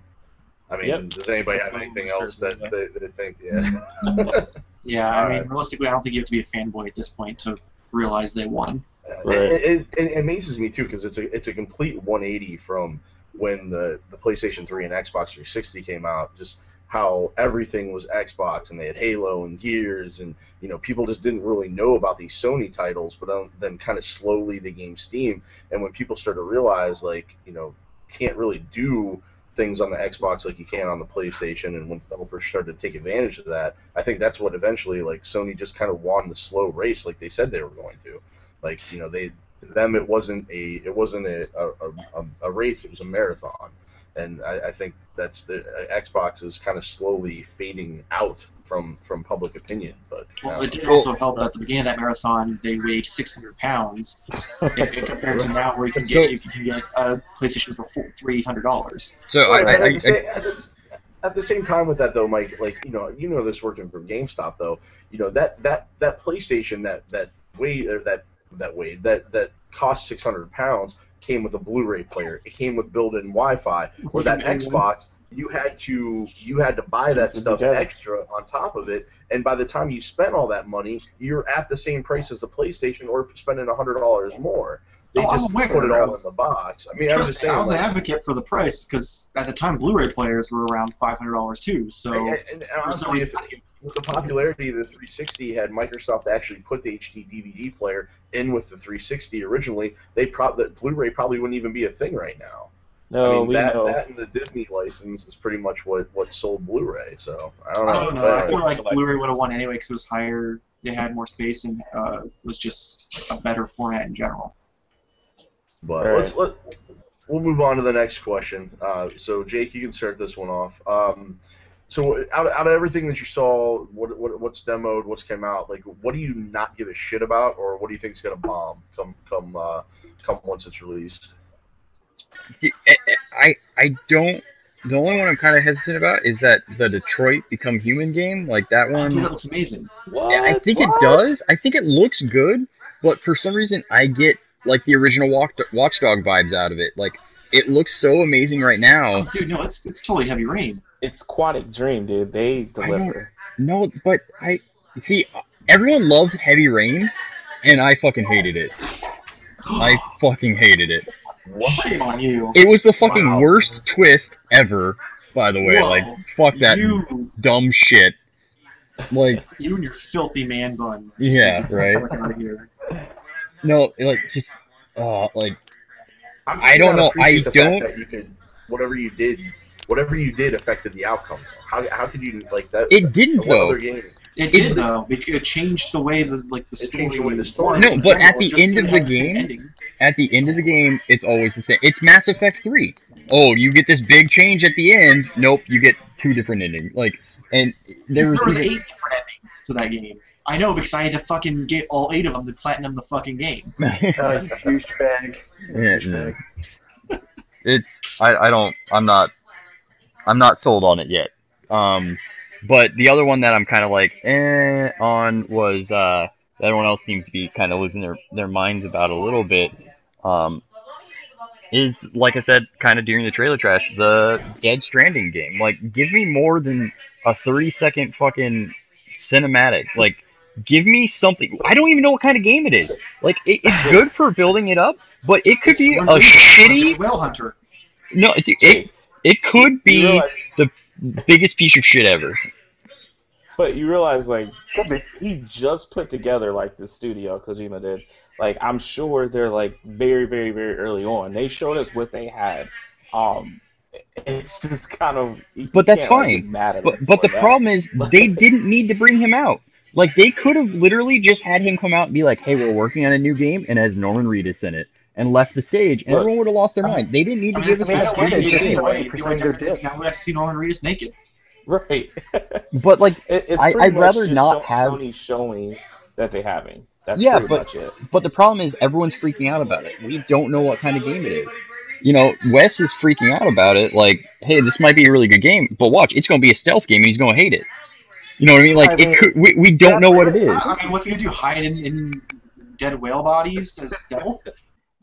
I mean, Yep. does anybody That's have anything else that about. they, they think? Yeah. yeah, I All mean, right. realistically, I don't think you have to be a fanboy at this point to realize they won. Right. It, it, it amazes me too because it's a it's a complete 180 from when the the PlayStation 3 and Xbox 360 came out. Just how everything was Xbox and they had Halo and Gears and you know people just didn't really know about these Sony titles, but then kind of slowly they gained steam. And when people started to realize like you know can't really do things on the Xbox like you can on the PlayStation, and when developers started to take advantage of that, I think that's what eventually like Sony just kind of won the slow race like they said they were going to. Like you know, they to them it wasn't a it wasn't a a, a, a race; it was a marathon, and I, I think that's the uh, Xbox is kind of slowly fading out from from public opinion. But Well, it did also help that at the beginning of that marathon, they weighed 600 pounds, and- and compared to now where you can So- get you can get a PlayStation for $300. So Right, I, I, like I, you say, I just- at the same time with that though, Mike, like you know, you know this working from GameStop though. You know that that that PlayStation that that weighed or that that weighed that that cost six hundred pounds came with a Blu-ray player. It came with built-in Wi-Fi. Or that Xbox, you had to you had to buy that stuff extra on top of it. And by the time you spent all that money, you're at the same price as the PlayStation, or spending hundred dollars more. They Oh, just put it all was- in the box. I mean, Trust just me, I saying. was an advocate for the price because at the time Blu-ray players were around five hundred dollars too. So and, and- and there's no honestly, if, with the popularity of the 360 had Microsoft actually put the HD DVD player in with the 360 originally, they prob the Blu-ray probably wouldn't even be a thing right now. No, I mean we that, know. that and the Disney license is pretty much what, what sold Blu-ray. So I don't know. I don't know. I feel like Like- Blu-ray would have won anyway because it was higher, it had more space, and uh, was just a better format in general. But All let's let we'll move on to the next question. Uh, so Jake, you can start this one off. Um, so out, out of everything that you saw, what, what what's demoed, what's came out, like what do you not give a shit about, or what do you think is gonna bomb come come uh, come once it's released? I I don't. The only one I'm kind of hesitant about is that the Detroit Become Human game. Like that one. Dude, that looks amazing. What? I think it does. I think it looks good, but for some reason I get like the original Walk- Watchdog vibes out of it. Like it looks so amazing right now. Oh, dude, no, it's it's totally Heavy Rain. It's Quantic Dream, dude. They deliver. No, but I see everyone loved Heavy Rain, and I fucking hated it. I fucking hated it. Shame on you. It was the fucking Wow. worst twist ever. By the way, Whoa. like fuck that You, dumb shit. Like you and your filthy man bun. Yeah, right. Out of here. no, like just uh like I'm I don't know, I don't- That you could, whatever you did, whatever you did affected the outcome. How, how could you like that? it didn't what though. other game? It It- did though. It, it changed the way the like the It story. changed the way the story- No, but at the end of the game- ending. At the end of the game, it's always the same. It's Mass Effect 3. Oh, you get this big change at the end. Nope, you get two different endings. Like and there was, there was even- eight different endings to that game. I know because I had to fucking get all eight of them to platinum the fucking game. Oh, you douchebag. Yeah, Douchebag. it's I, I don't I'm not I'm not sold on it yet. Um, but the other one that I'm kind of like eh on was uh, everyone else seems to be kind of losing their their minds about a little bit. Um, is like I said, kind of during the trailer trash, the Death Stranding game. Like, give me more than a 30 second fucking cinematic. Like, give me something. I don't even know what kind of game it is. Like, it, it's good for building it up, but it could It's be a shitty. Whale Hunter. No, it, it, it could be realize, biggest piece of shit ever. but you realize, like, he just put together like the studio Kojima did. Like I'm sure they're like very, very, very early on. They showed us what they had. Um, it's just kind of. But that's fine. mad at But but the that. problem is they didn't need to bring him out. Like they could have literally just had him come out and be like, "Hey, we're working on a new game and it has Norman Reedus in it," and left the stage, and Look, everyone would have lost their mind. They didn't need I to mean, give that's us I mean, a I what get we it, did it's a way anyway. to The present only their difference is dick. Now we have to see Norman Reedus naked. right? But like, It- it's I, I'd rather not show- have- Sony showing that they're having. That's Yeah, pretty but- much it. but the problem is everyone's freaking out about it. We don't know what kind of game it is. You know, Wes is freaking out about it. Like, hey, this might be a really good game, but watch, it's going to be a stealth game, and he's going to hate it. You know what I mean? Like, I mean, it could. We, we don't know what it is. I mean, what's he gonna do? Hide in, in dead whale bodies as stealth?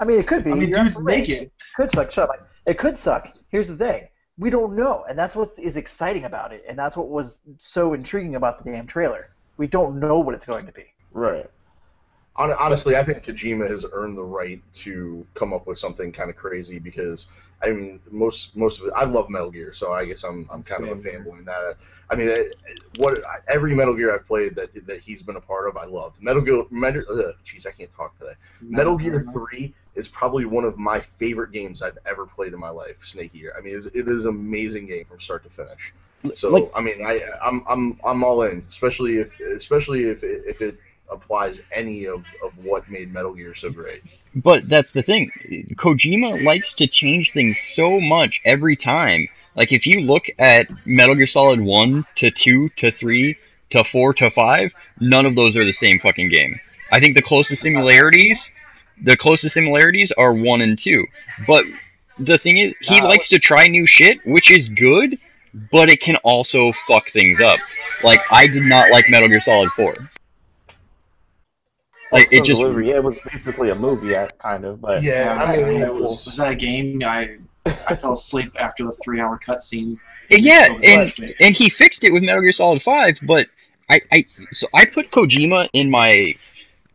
I mean, it could be. I mean, You're dude's naked. could suck. Shut up. It could suck. Here's the thing. We don't know, and that's what is exciting about it, and that's what was so intriguing about the damn trailer. We don't know what it's going to be. Right. Honestly, I think Kojima has earned the right to come up with something kind of crazy because I mean, most most of it. I love Metal Gear, so I guess I'm I'm kind of a Same. fanboy in that. I mean, what every Metal Gear I've played that that he's been a part of, I love. Metal Gear, Metal, ugh, jeez, I can't talk today. Metal mm-hmm. Gear Three is probably one of my favorite games I've ever played in my life. Snake Eater. I mean, it's, it is an amazing game from start to finish. So Like- I mean, I I'm I'm I'm all in, especially if especially if it, if it applies any of, of what made Metal Gear so great. But that's the thing. Kojima likes to change things so much every time. Like if you look at Metal Gear Solid 1 to 2 to 3 to 4 to 5, none of those are the same fucking game. I think the closest similarities the closest similarities are 1 and 2. But the thing is he Nah, likes to try new shit, which is good, but it can also fuck things up. Like I did not like Metal Gear Solid 4. Like it just delivery. Yeah, it was basically a movie, yeah, kind of, but Yeah, I mean, it was was. that a game? I I fell asleep after the three-hour cutscene. yeah, and and he fixed it with Metal Gear Solid 5, but I, I so I put Kojima in my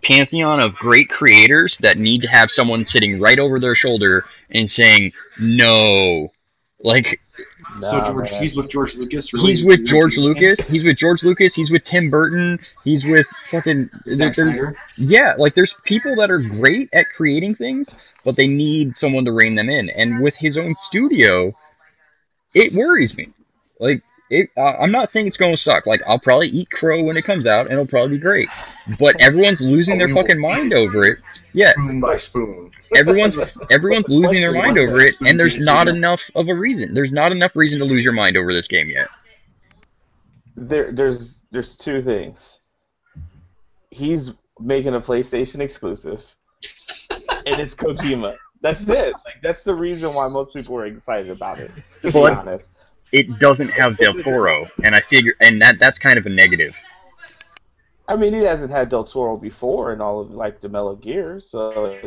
pantheon of great creators that need to have someone sitting right over their shoulder and saying no. Like so George, man. he's with George Lucas. Really? he's with George think- Lucas, he's with George Lucas, he's with Tim Burton, he's with fucking they're- they're- yeah, like there's people that are great at creating things, but they need someone to rein them in. And with his own studio, it worries me. Like it, uh, I'm not saying it's going to suck. Like I'll probably eat crow when it comes out, and it'll probably be great. But everyone's losing their fucking mind over it. Yeah, Spoon by spoon. everyone's everyone's losing their mind over it, and there's not enough of a reason. There's not enough reason to lose your mind over this game yet. there there's there's two things. He's making a PlayStation exclusive, and it's Kojima. That's it. Like that's the reason why most people are excited about it. To be honest, It doesn't have Del Toro, and I figure, and that that's kind of a negative. I mean, he hasn't had Del Toro before in all of like the Metal Gear, so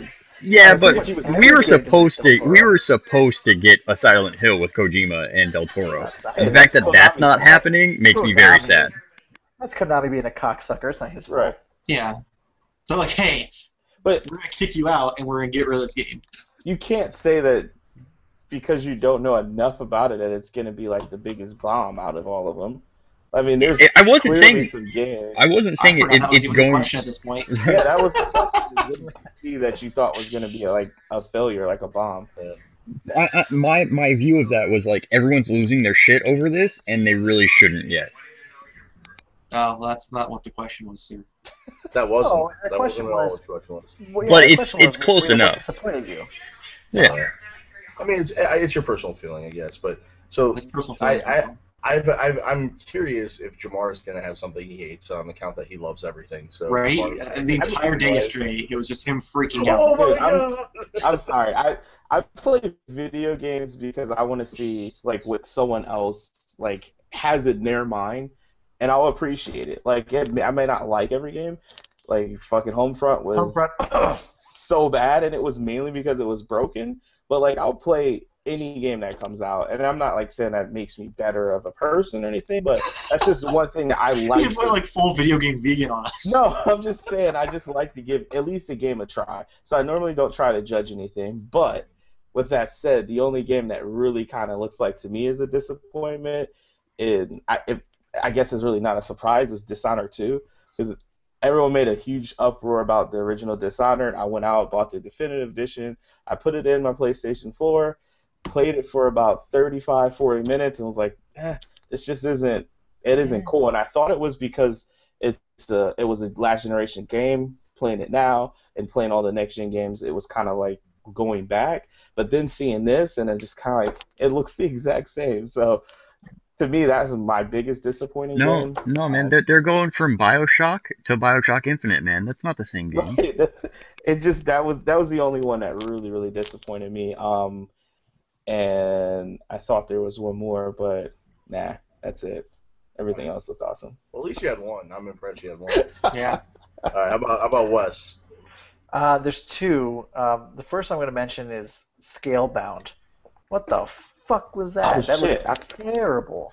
Yeah, Honestly, but we were supposed to we were supposed to get a Silent Hill with Kojima and Del Toro. Not, And the fact that that's that's not fault. happening makes me very sad. that's Konami being a cocksucker. It's not his fault. right. Yeah. They're like, hey, But we're gonna kick you out, and we're gonna get rid of this game. you can't say that because you don't know enough about it that it's gonna be like the biggest bomb out of all of them. I mean, there's I- I wasn't saying some games. I wasn't I saying it, forgot it, that was it's a going. question at this point. yeah, that was the question. What did you see that you thought was gonna be like a failure, like a bomb. I, I, my my view of that was like everyone's losing their shit over this, and they really shouldn't yet. Oh, well, that's not what the question was, sir. That wasn't. Oh, the that question wasn't at all was- what the question was. Well, yeah, But it's- it's was, close what enough. Disappointed you. Yeah. I mean, it's it's your personal feeling, I guess. But so His personal I, I, I've, I've, I'm curious if Jamar is going to have something he hates on account that he loves everything. So right? Jamar- Uh, the entire day yesterday, it was just him freaking out. Oh my Dude, I'm- god! I'm sorry. I I play video games because I want to see like what someone else like has in their mind, and I'll appreciate it. Like it, I may not like every game. Like fucking Homefront was Homefront. so bad, and it was mainly because it was broken. But like I'll play any game that comes out, and I'm not like saying that makes me better of a person or anything, but that's just one thing that I like. He just went to- like full video game vegan on us. no, I'm just saying I just like to give at least a game a try. So I normally don't try to judge anything. But with that said, the only game that really kind of looks like to me is a disappointment, and I, it, I guess is really not a surprise, is Dishonored 2. Because everyone made a huge uproar about the original Dishonored. I went out, bought the definitive edition. I put it in my PlayStation 4, played it for about 35, 40 minutes, and was like, eh, this just isn't, it isn't cool. And I thought it was because it's a it was a last generation game playing it now and playing all the next gen games it was kind of like going back but then seeing this and it just kind of like it looks the exact same so to me that's my biggest disappointing No, game no, man. Um, They're, they're going from Bioshock to Bioshock Infinite, man. That's not the same game. Right, it just that was that was the only one that really really disappointed me um and i thought there was one more but nah that's it everything else looked awesome Well, at least you had one. I'm impressed you had one. Yeah. All right, how about how about Wes? Uh, there's two. Um, the first I'm going to mention is Scalebound. What the fuck was that? Oh, that shit. looked terrible.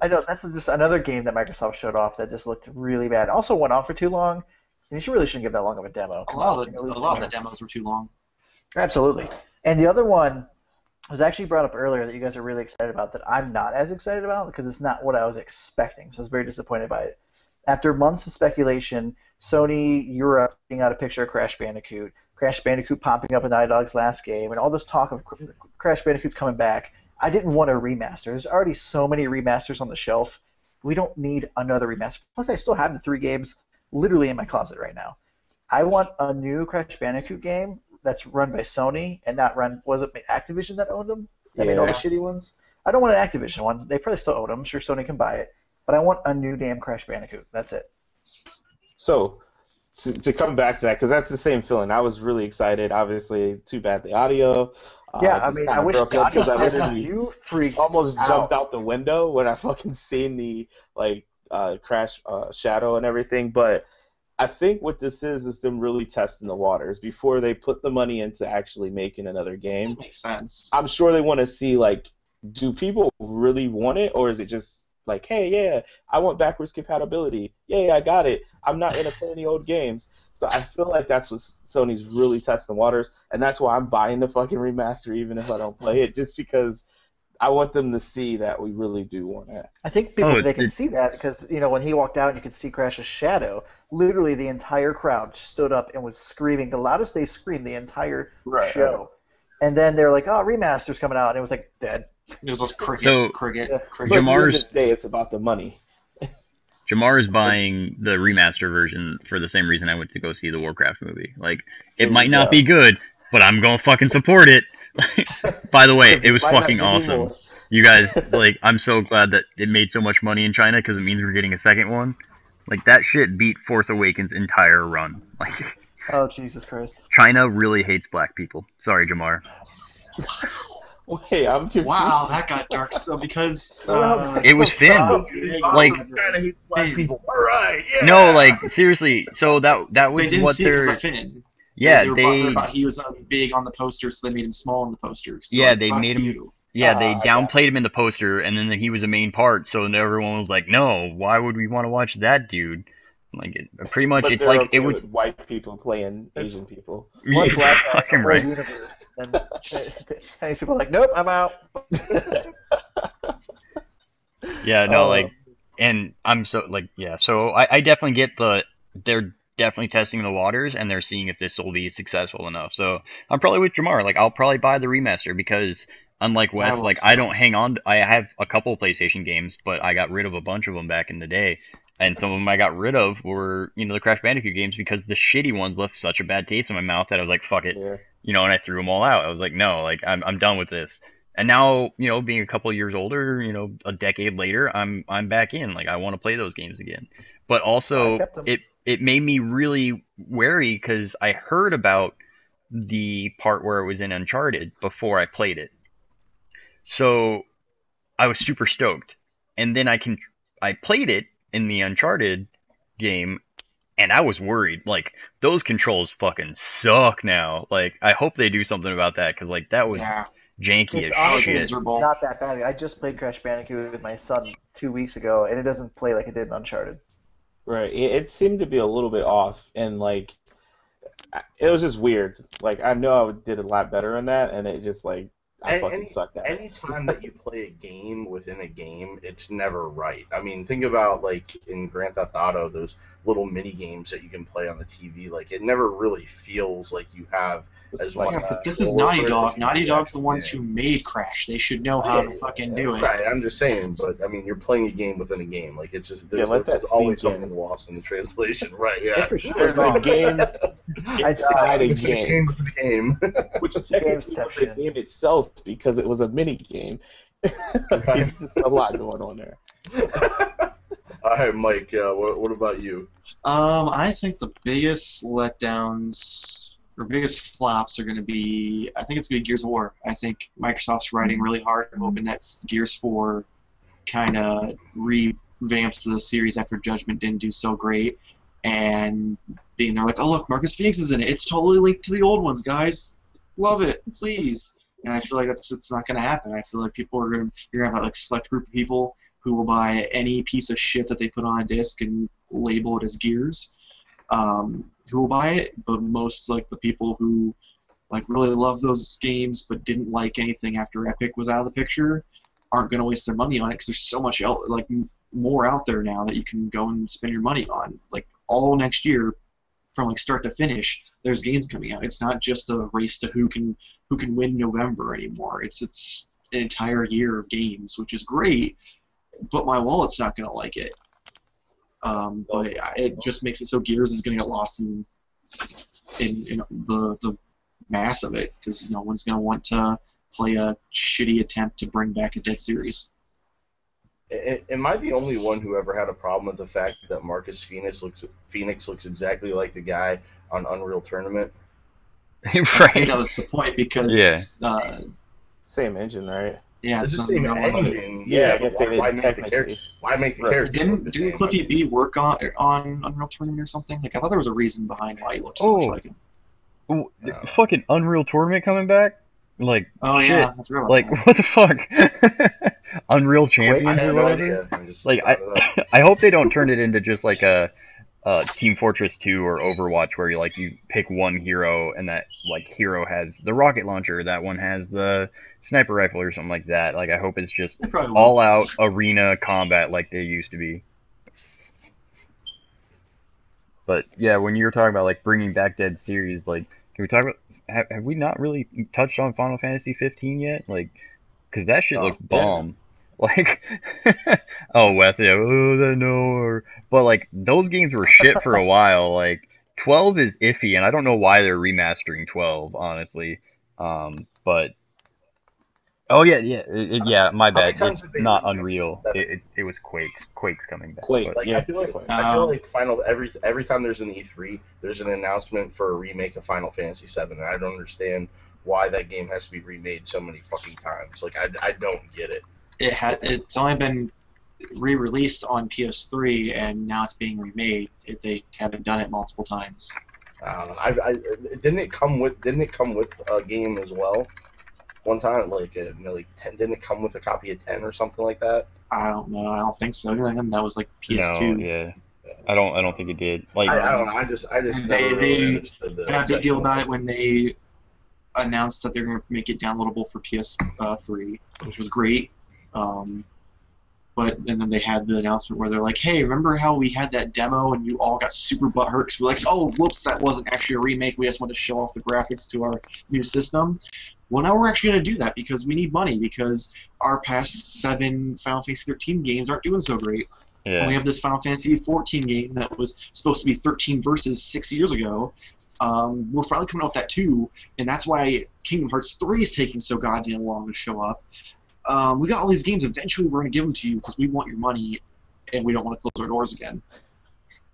I know that's just another game that Microsoft showed off that just looked really bad. Also went on for too long. And you really shouldn't give that long of a demo. A lot on, of the, a lot of the demos were too long. Absolutely. And the other one was actually brought up earlier that you guys are really excited about that I'm not as excited about because it's not what I was expecting. So I was very disappointed by it. After months of speculation, Sony Europe putting out a picture of Crash Bandicoot, Crash Bandicoot popping up in Naughty Dog's last game, and all this talk of Crash Bandicoot's coming back, I didn't want a remaster. There's already so many remasters on the shelf. We don't need another remaster. Plus, I still have the three games literally in my closet right now. I want a new Crash Bandicoot game that's run by Sony and not run. Was it Activision that owned them? That made all the shitty ones. I don't want an Activision one. They probably still own them. I'm sure Sony can buy it. But I want a new damn Crash Bandicoot. That's it. So, to, to come back to that, because that's the same feeling. I was really excited. Obviously, too bad the audio. Uh, Yeah, I mean, I wish God I literally you freaked almost out. jumped out the window when I fucking seen the like uh, crash uh, shadow and everything. But I think what this is is them really testing the waters before they put the money into actually making another game. That makes sense. I'm sure they want to see like, do people really want it, or is it just like, hey, yeah, I want backwards compatibility. Yeah, I got it. I'm not gonna play any old games. So I feel like that's what Sony's really testing the waters, and that's why I'm buying the fucking remaster even if I don't play it, just because I want them to see that we really do want it. I think people Oh, they can see that because you know when he walked out and you could see Crash's shadow, literally the entire crowd stood up and was screaming the loudest they screamed the entire Right, show. And then they're like, "Oh, remaster's coming out," and it was like dead. It was those cricket, So- cricket, Yeah. But cricket. at the end Jamar's- day, it's about the money. Jamar is buying the remaster version for the same reason I went to go see the Warcraft movie. Like, it you might not be good, but I'm gonna fucking support it. By the way, it was fucking awesome. anymore. You guys, like, I'm so glad that it made so much money in China because it means we're getting a second one. Like, that shit beat Force Awakens' entire run. Like, Oh Jesus Christ! China really hates black people. Sorry, Jamar. Wait, I'm confused. Wow, that got dark still because uh, It was Finn. Like- trying to black people. All right, yeah. No, like seriously. So that that they was didn't what see it 'cause they're. of Finn. Yeah, they, were they. about he was uh, big on the poster, so they made him small on the poster. they're Yeah, like, they "Fuck made him- Yeah, they I downplayed him in the poster, and then he was a main part. So everyone was like, "No, why would we want to watch that dude?" Like, it, pretty much, But it's like okay it was white people playing Asian people. One Yeah, black guy in the fucking right. universe. And Chinese people are like, "Nope, I'm out." Yeah, no, Oh. like, um, and I'm so like, yeah. So I, I definitely get the they're definitely testing the waters, and they're seeing if this will be successful enough. So I'm probably with Jamar. Like, I'll probably buy the remaster because unlike Wes, like. I don't hang on. I have a couple PlayStation games, but I got rid of a bunch of them back in the day. And some of them I got rid of were, you know, the Crash Bandicoot games because the shitty ones left such a bad taste in my mouth that I was like, fuck it, Yeah. You know, and I threw them all out. I was like, no, like I'm I'm done with this. And now, you know, being a couple years older, you know, a decade later, I'm I'm back in. Like I want to play those games again. But also, it it made me really wary because I heard about the part where it was in Uncharted before I played it. So I was super stoked, and then I can I played it in the Uncharted game, and I was worried. Like those controls fucking suck now. Like I hope they do something about that because like that was yeah, janky It's as honestly shit. miserable. not that bad. I just played Crash Bandicoot with my son two weeks ago, and it doesn't play like it did in Uncharted. Right. It, it seemed to be a little bit off, and like, it was just weird. Like, I know I did a lot better on that, and it just like I And- fucking sucked at it. Anytime that you play a game within a game, it's never right. I mean, think about like in Grand Theft Auto, those little mini games that you can play on the TV. Like, it never really feels like you have as like, yeah, but this is Naughty Dog. Naughty Dog's the ones Yeah. who made Crash. They should know how to fucking do it. Right, I'm just saying, but I mean, you're playing a game within a game. Like it's just there's, Yeah, let that there's always sink in. something lost in the translation. Right? Yeah. for sure. There's a game inside a It's game, within a game. which technically was the game itself because it was a mini game. There's just a lot going on there. All right, Mike. Uh, what, what about you? Um, I think the biggest letdowns or biggest flops are going to be. I think it's going to be Gears of War. I think Microsoft's writing really hard, hoping that Gears 4 kind of revamps the series after Judgment didn't do so great, and being there like, oh look, Marcus Phoenix is in it. It's totally linked to the old ones, guys. Love it, please. And I feel like that's it's not going to happen. I feel like people are going to you're going to have like select group of people who will buy any piece of shit that they put on a disc and label it as Gears. Um, who will buy it? But most like the people who like really love those games but didn't like anything after Epic was out of the picture aren't going to waste their money on it because there's so much el- like m- more out there now that you can go and spend your money on. Like all next year, from like start to finish, there's games coming out. It's not just a race to who can who can win November anymore. It's it's an entire year of games, which is great, but my wallet's not going to like it. Um, but I- it just makes it so Gears is going to get lost in in, in the the mass of it because no one's going to want to play a shitty attempt to bring back a dead series. Am I the only one who ever had a problem with the fact that Marcus Phoenix looks Phoenix looks exactly like the guy on Unreal Tournament? I think right? that was the point because Yeah. uh, Same engine, right? Yeah, It's the some same engine. engine. Yeah, Yeah, I guess but why, why make the technically. character? Why make the Right. character? Didn't the didn't? Cliffy B work on on Unreal Tournament or something? Like I thought there was a reason behind why he looked so much Oh. like him. Ooh, the Fucking Unreal Tournament coming back? Like, Oh shit. yeah, that's real. Like, what the fuck? Unreal I Champions have or whatever? idea. I just Like, I, brought it up. I hope they don't turn it into just like a, a Team Fortress 2 or Overwatch where you like you pick one hero and that like hero has the rocket launcher, that one has the sniper rifle or something like that. Like, I hope it's just They probably will. all out arena combat like they used to be. But yeah, when you were talking about like bringing back dead series, like can we talk about have, have we not really touched on Final Fantasy 15 yet? Like, cause that shit Oh, looked yeah. Bomb. Like, oh Wes, yeah, oh that no, but like those games were shit for a while. Like 12 is iffy, and I don't know why they're remastering 12, honestly. Um, but oh yeah, yeah, it, it- yeah, my bad. It's not Unreal. It, it, it was Quake. Quake's coming back. Quake. but- Like Yeah. I feel like I feel Um, like Final every every time there's an E3, there's an announcement for a remake of Final Fantasy 7, and I don't understand why that game has to be remade so many fucking times. Like I, I don't get it. It had it's only been re-released on PS3 and now it's being remade. It, they haven't done it multiple times. I don't know. I, I didn't it come with didn't it come with a game as well? One time, like uh, like ten, didn't it come with a copy of ten or something like that? I don't know. I don't think so. I think that was like PS2. No, yeah. I don't. I don't think it did. Like, I, I don't know. I just I just They- never they the had a big deal obsession. about it when they announced that they're going to make it downloadable for PS3, which was great. Um, but and then they had the announcement where they're like, "Hey, remember how we had that demo and you all got super butthurt because we're like, oh, whoops, that wasn't actually a remake. We just wanted to show off the graphics to our new system." Well, now we're actually going to do that because we need money because our past seven Final Fantasy 13 games aren't doing so great. And we have this Final Fantasy 14 game that was supposed to be 13 Versus six years ago. Um, we're finally coming off that too, and that's why Kingdom Hearts 3 is taking so goddamn long to show up. Um, we got all these games. Eventually, we're going to give them to you because we want your money, and we don't want to close our doors again.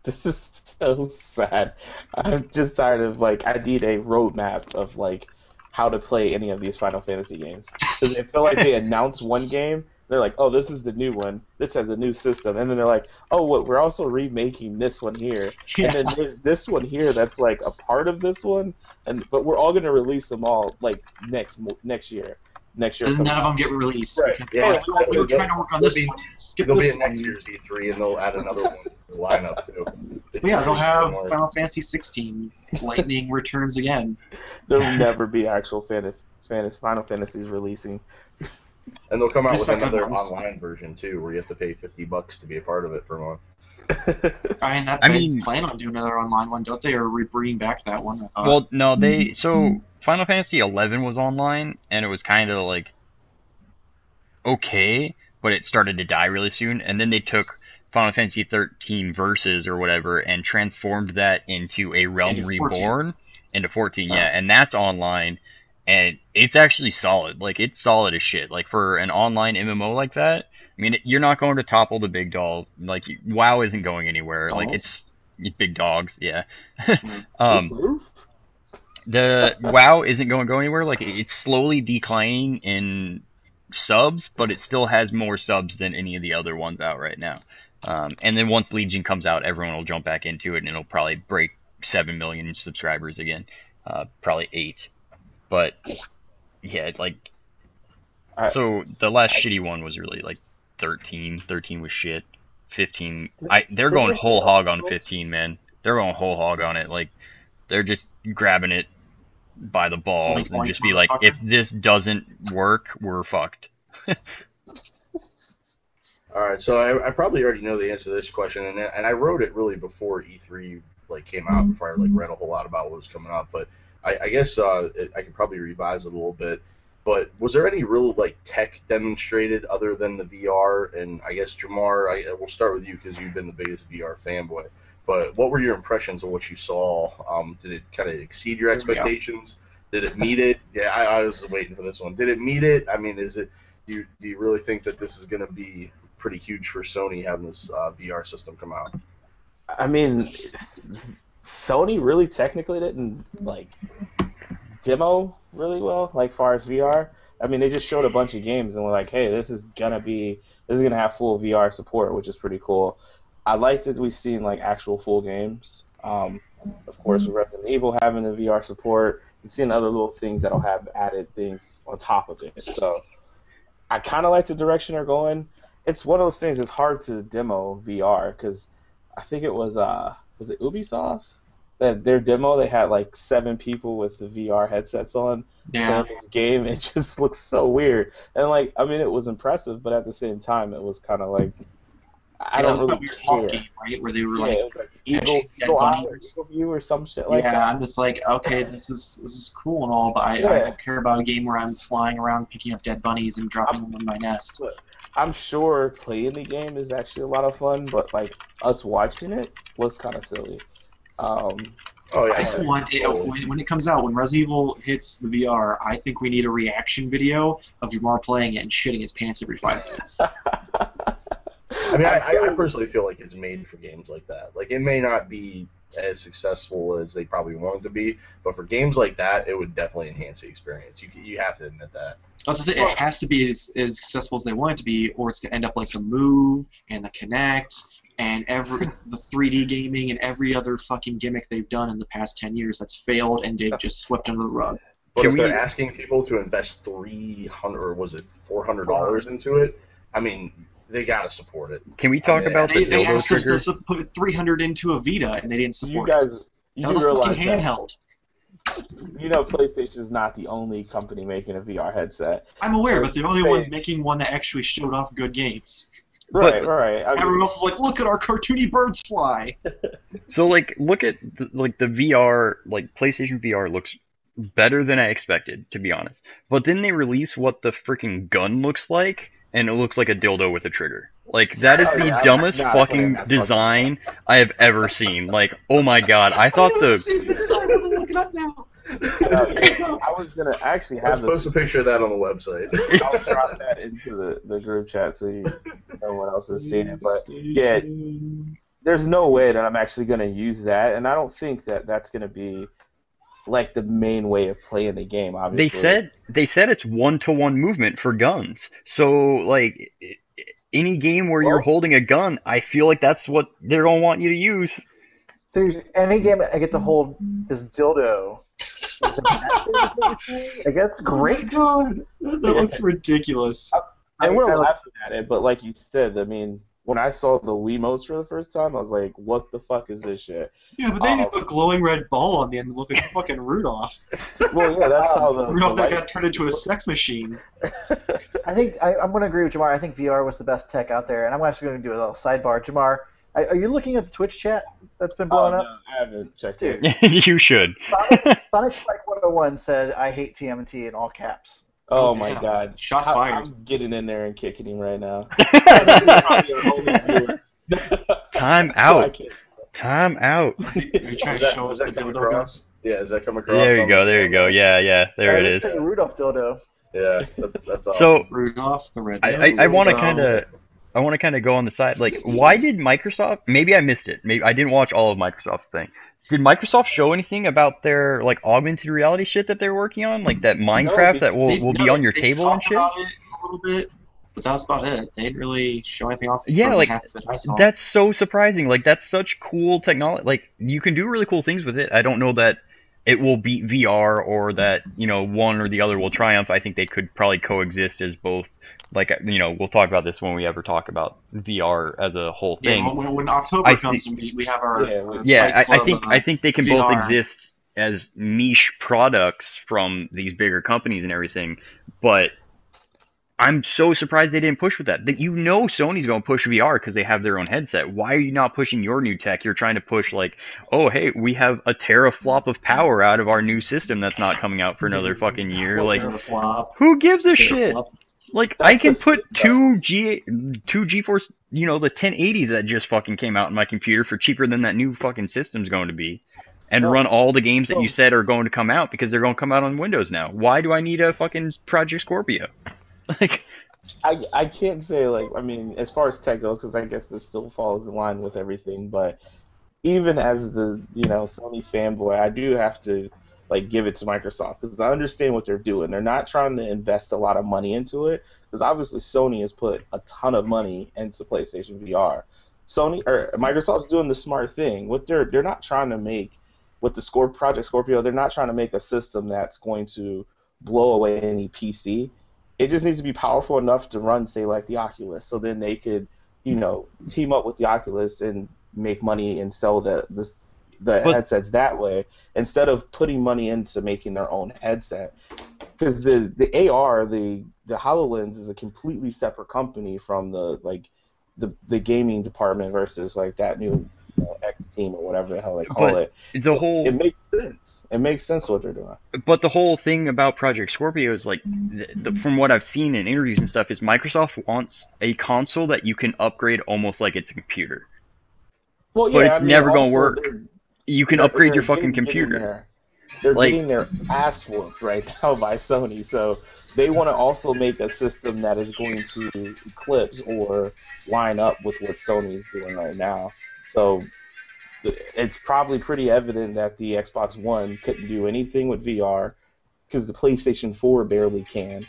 This is so sad. I'm just tired of like I need a roadmap of like how to play any of these Final Fantasy games because it feel like they announce one game, they're like, oh, this is the new one. This has a new system, and then they're like, oh, what? We're also remaking this one here, and then there's this one here that's like a part of this one, and but we're all gonna release them all like next next year. Next year. and comes none of them get released. Right, yeah. they're "Oh, we were trying to work on this It'll be- one. Skip It'll be this next year's E3, and they'll add another one to the lineup too. Yeah, they'll have More- Final Fantasy 16. Lightning returns again. There will never be actual fan- Spanish Final Fantasies releasing. And they'll come out Just with like another online version too, where you have to pay fifty bucks to be a part of it per month. I mean, that I they mean- plan on doing another online one, don't they? Or re- bringing back that one? I. Well, no, they hmm. so hmm. Final Fantasy 11 was online and it was kind of like okay, but it started to die really soon, and then they took Final Fantasy 13 Versus or whatever and transformed that into a Realm Into 14. Reborn into 14, Oh. yeah, and that's online, and it's actually solid. Like it's solid as shit. Like for an online MMO like that, I mean, you're not going to topple the big dolls. Like WoW isn't going anywhere. Like it's it's big dogs, yeah. Um, the WoW isn't going to go anywhere. Like it's slowly declining in subs, but it still has more subs than any of the other ones out right now. Um, and then once Legion comes out, everyone will jump back into it, and it'll probably break seven million subscribers again. Uh, probably eight, but yeah, like I- so the last shitty one was really like 13. 13 was shit. 15. I they're going whole hog on 15, man. They're going whole hog on it. Like they're just grabbing it by the balls and just be like, if this doesn't work, we're fucked. All right, so I, I probably already know the answer to this question, and and I wrote it really before E3 like came out, before I like read a whole lot about what was coming up. But I, I guess uh, it, I could probably revise it a little bit. But was there any real like tech demonstrated other than the VR? And I guess Jamar, I we'll start with you because you've been the biggest VR fanboy. But what were your impressions of what you saw? Um, did it kind of exceed your Here we go. expectations? Did it meet it? Yeah, I, I was waiting for this one. Did it meet it? I mean, is it? Do you, do you really think that this is going to be pretty huge for Sony having this uh, VR system come out? I mean, Sony really technically didn't like demo really well, like far as VR. I mean, they just showed a bunch of games and were like, "Hey, this is gonna be this is gonna have full VR support, which is pretty cool." I like that we've seen like actual full games. Um, of course, with Resident Evil having the VR support, and seeing other little things that'll have added things on top of it. So I kind of like the direction they're going. It's one of those things. It's hard to demo VR because I think it was uh was it Ubisoft that their demo they had like seven people with the VR headsets on Yeah. playing this game. It just looks so weird. And like I mean, it was impressive, but at the same time, it was kind of like I Yeah, don't that really weird care. game, right? Where they were like, was like Eagle, dead Eagle Eye or bunnies. Eagle View or some shit like yeah, that. I'm just like, okay, this is this is cool and all, but I, I don't care about a game where I'm flying around picking up dead bunnies and dropping them in my nest. I'm sure playing the game is actually a lot of fun, but like us watching it looks kind of silly. Um, Oh yeah. I just want it when, when it comes out, when Resident Evil hits the VR, I think we need a reaction video of Jamar playing it and shitting his pants every five minutes. I mean, I, I, I personally feel like it's made for games like that. Like, it may not be as successful as they probably want it to be, but for games like that, it would definitely enhance the experience. You you have to admit that. That's the thing, it has to be as, as successful as they want it to be, or it's gonna end up like the Move and the Kinect and every the 3D gaming and every other fucking gimmick they've done in the past ten years that's failed and they've just swept under the rug. But Can if we- they're asking people to invest three hundred or was it four hundred dollars into it, I mean, they gotta support it. Can we talk mean, about They, the they dildo asked us to put 300 into a Vita and they didn't you support guys, it. you That was a fucking that handheld. you know PlayStation is not the only company making a VR headset. I'm aware, but they're the only ones making one that actually showed off good games. Right, right. I mean, Everyone else is like, look at our cartoony birds fly. So like, look at the, like the VR, like PlayStation VR looks better than I expected, to be honest. But then they release what the freaking gun looks like, and it looks like a dildo with a trigger. Like that is Oh, the yeah, I'm dumbest not playing fucking fucking design I have ever seen. Like, oh my god, I thought haven't the seen this. I'm gonna look it up now. uh, I was gonna actually Let's have the post a picture of that on the website. I'll drop that into the, the group chat so you, no one else has seen it. But yeah, there's no way that I'm actually going to use that, and I don't think that that's going to be like the main way of playing the game. Obviously, they Obviously, said they said it's one to one movement for guns. So like i- i- any game where you're holding a gun, I feel like that's what they're gonna want you to use. Seriously, any game I get to hold this dildo. Like that's great. Oh my god, that looks ridiculous. and we're I- I- laughing at it, but like you said, I mean, when I saw the Wiimotes for the first time, I was like, "What the fuck is this shit?" Yeah, but they need um, to put a glowing red ball on the end and look like fucking Rudolph. Well, yeah, that's how the, the Rudolph that got turned into a sex machine. I think I, I'm going to agree with Jamar. I think VR was the best tech out there, and I'm actually going to do a little sidebar. Jamar, are are you looking at the Twitch chat that's been Oh, blowing no, up? I haven't checked Dude. it. you should. Sonic, Sonic Spike 101 said, "I hate TMNT" in all caps. Oh Oh, my damn. god, Shots fired. I'm getting in there and kicking him right now. Probably our. Time out. Time out. Are you trying to show us the that dildo gun? across? Yeah, does that come across? There you go. There you go. Yeah, yeah. There Uh, it let's Rudolph dildo. Yeah, that's that's awesome. So Rudolph the red. I, I, I want to kind of I want to kind of go on the side. Like, why did Microsoft? Maybe I missed it. Maybe I didn't watch all of Microsoft's thing. Did Microsoft show anything about their like augmented reality shit that they're working on, like that Minecraft they- that will They- will be on your table and shit? about it a little bit, but that's about it. They didn't really show anything off. Yeah, like, half that I saw. That's so surprising. Like that's such cool technology. Like you can do really cool things with it. I don't know that it will beat VR or that you know one or the other will triumph. I think they could probably coexist as both. Like you know, we'll talk about this when we ever talk about VR as a whole yeah, thing. when, when October I comes and we, we have our Yeah, our Yeah, I, I think I think they can both exist as niche products from these bigger companies and everything, but I'm so surprised they didn't push with that. That you know Sony's going to push VR because they have their own headset. Why are you not pushing your new tech? You're trying to push like, oh hey, we have a teraflop of power out of our new system that's not coming out for another fucking year. Like, Teraflop, who gives a shit? Teraflop. Like I can put two G two GeForce, you know, the 1080s that just fucking came out in my computer for cheaper than that new fucking system's going to be, and No, run all the games that you said are going to come out because they're going to come out on Windows now. Why do I need a fucking Project Scorpio? Like, I, I can't say like I mean as far as tech goes because I guess this still falls in line with everything but even as the you know Sony fanboy I do have to like give it to Microsoft because I understand what they're doing. They're not trying to invest a lot of money into it because obviously Sony has put a ton of money into PlayStation VR. Sony or Microsoft's doing the smart thing. What they're they're not trying to make with the Scorp Project Scorpio, they're not trying to make a system that's going to blow away any PC. It just needs to be powerful enough to run, say, like the Oculus. So then they could, you know, team up with the Oculus and make money and sell the the, the But- headsets that way instead of putting money into making their own headset. Because the the AR, the the Hololens is a completely separate company from the like the the gaming department versus like that new you know, X team or whatever the hell they call But it. The whole It makes sense. It makes sense what they're doing. But the whole thing about Project Scorpio is like, the, the, from what I've seen in interviews and stuff, is Microsoft wants a console that you can upgrade almost like it's a computer. Well, yeah, But it's I mean, never gonna work. You can upgrade your fucking getting- getting computer. their- they're Like- getting their ass whooped right now by Sony, so they want to also make a system that is going to eclipse or line up with what Sony is doing right now. So it's probably pretty evident that the Xbox One couldn't do anything with VR because the PlayStation 4 barely can.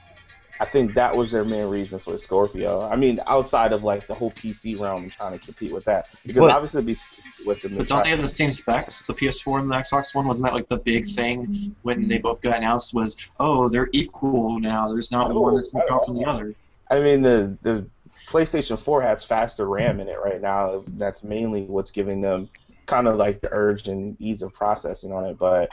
I think that was their main reason for the Scorpio. I mean, outside of like the whole PC realm and trying to compete with that, because But- obviously it'd be with the But don't they have the same specs? The PS4 and the Xbox One wasn't that like the big thing when they both got announced? Was oh they're equal now. There's not oh, one that's more powerful than the other. I mean, the the PlayStation 4 has faster RAM in it right now. That's mainly what's giving them kind of like the urge and ease of processing on it. But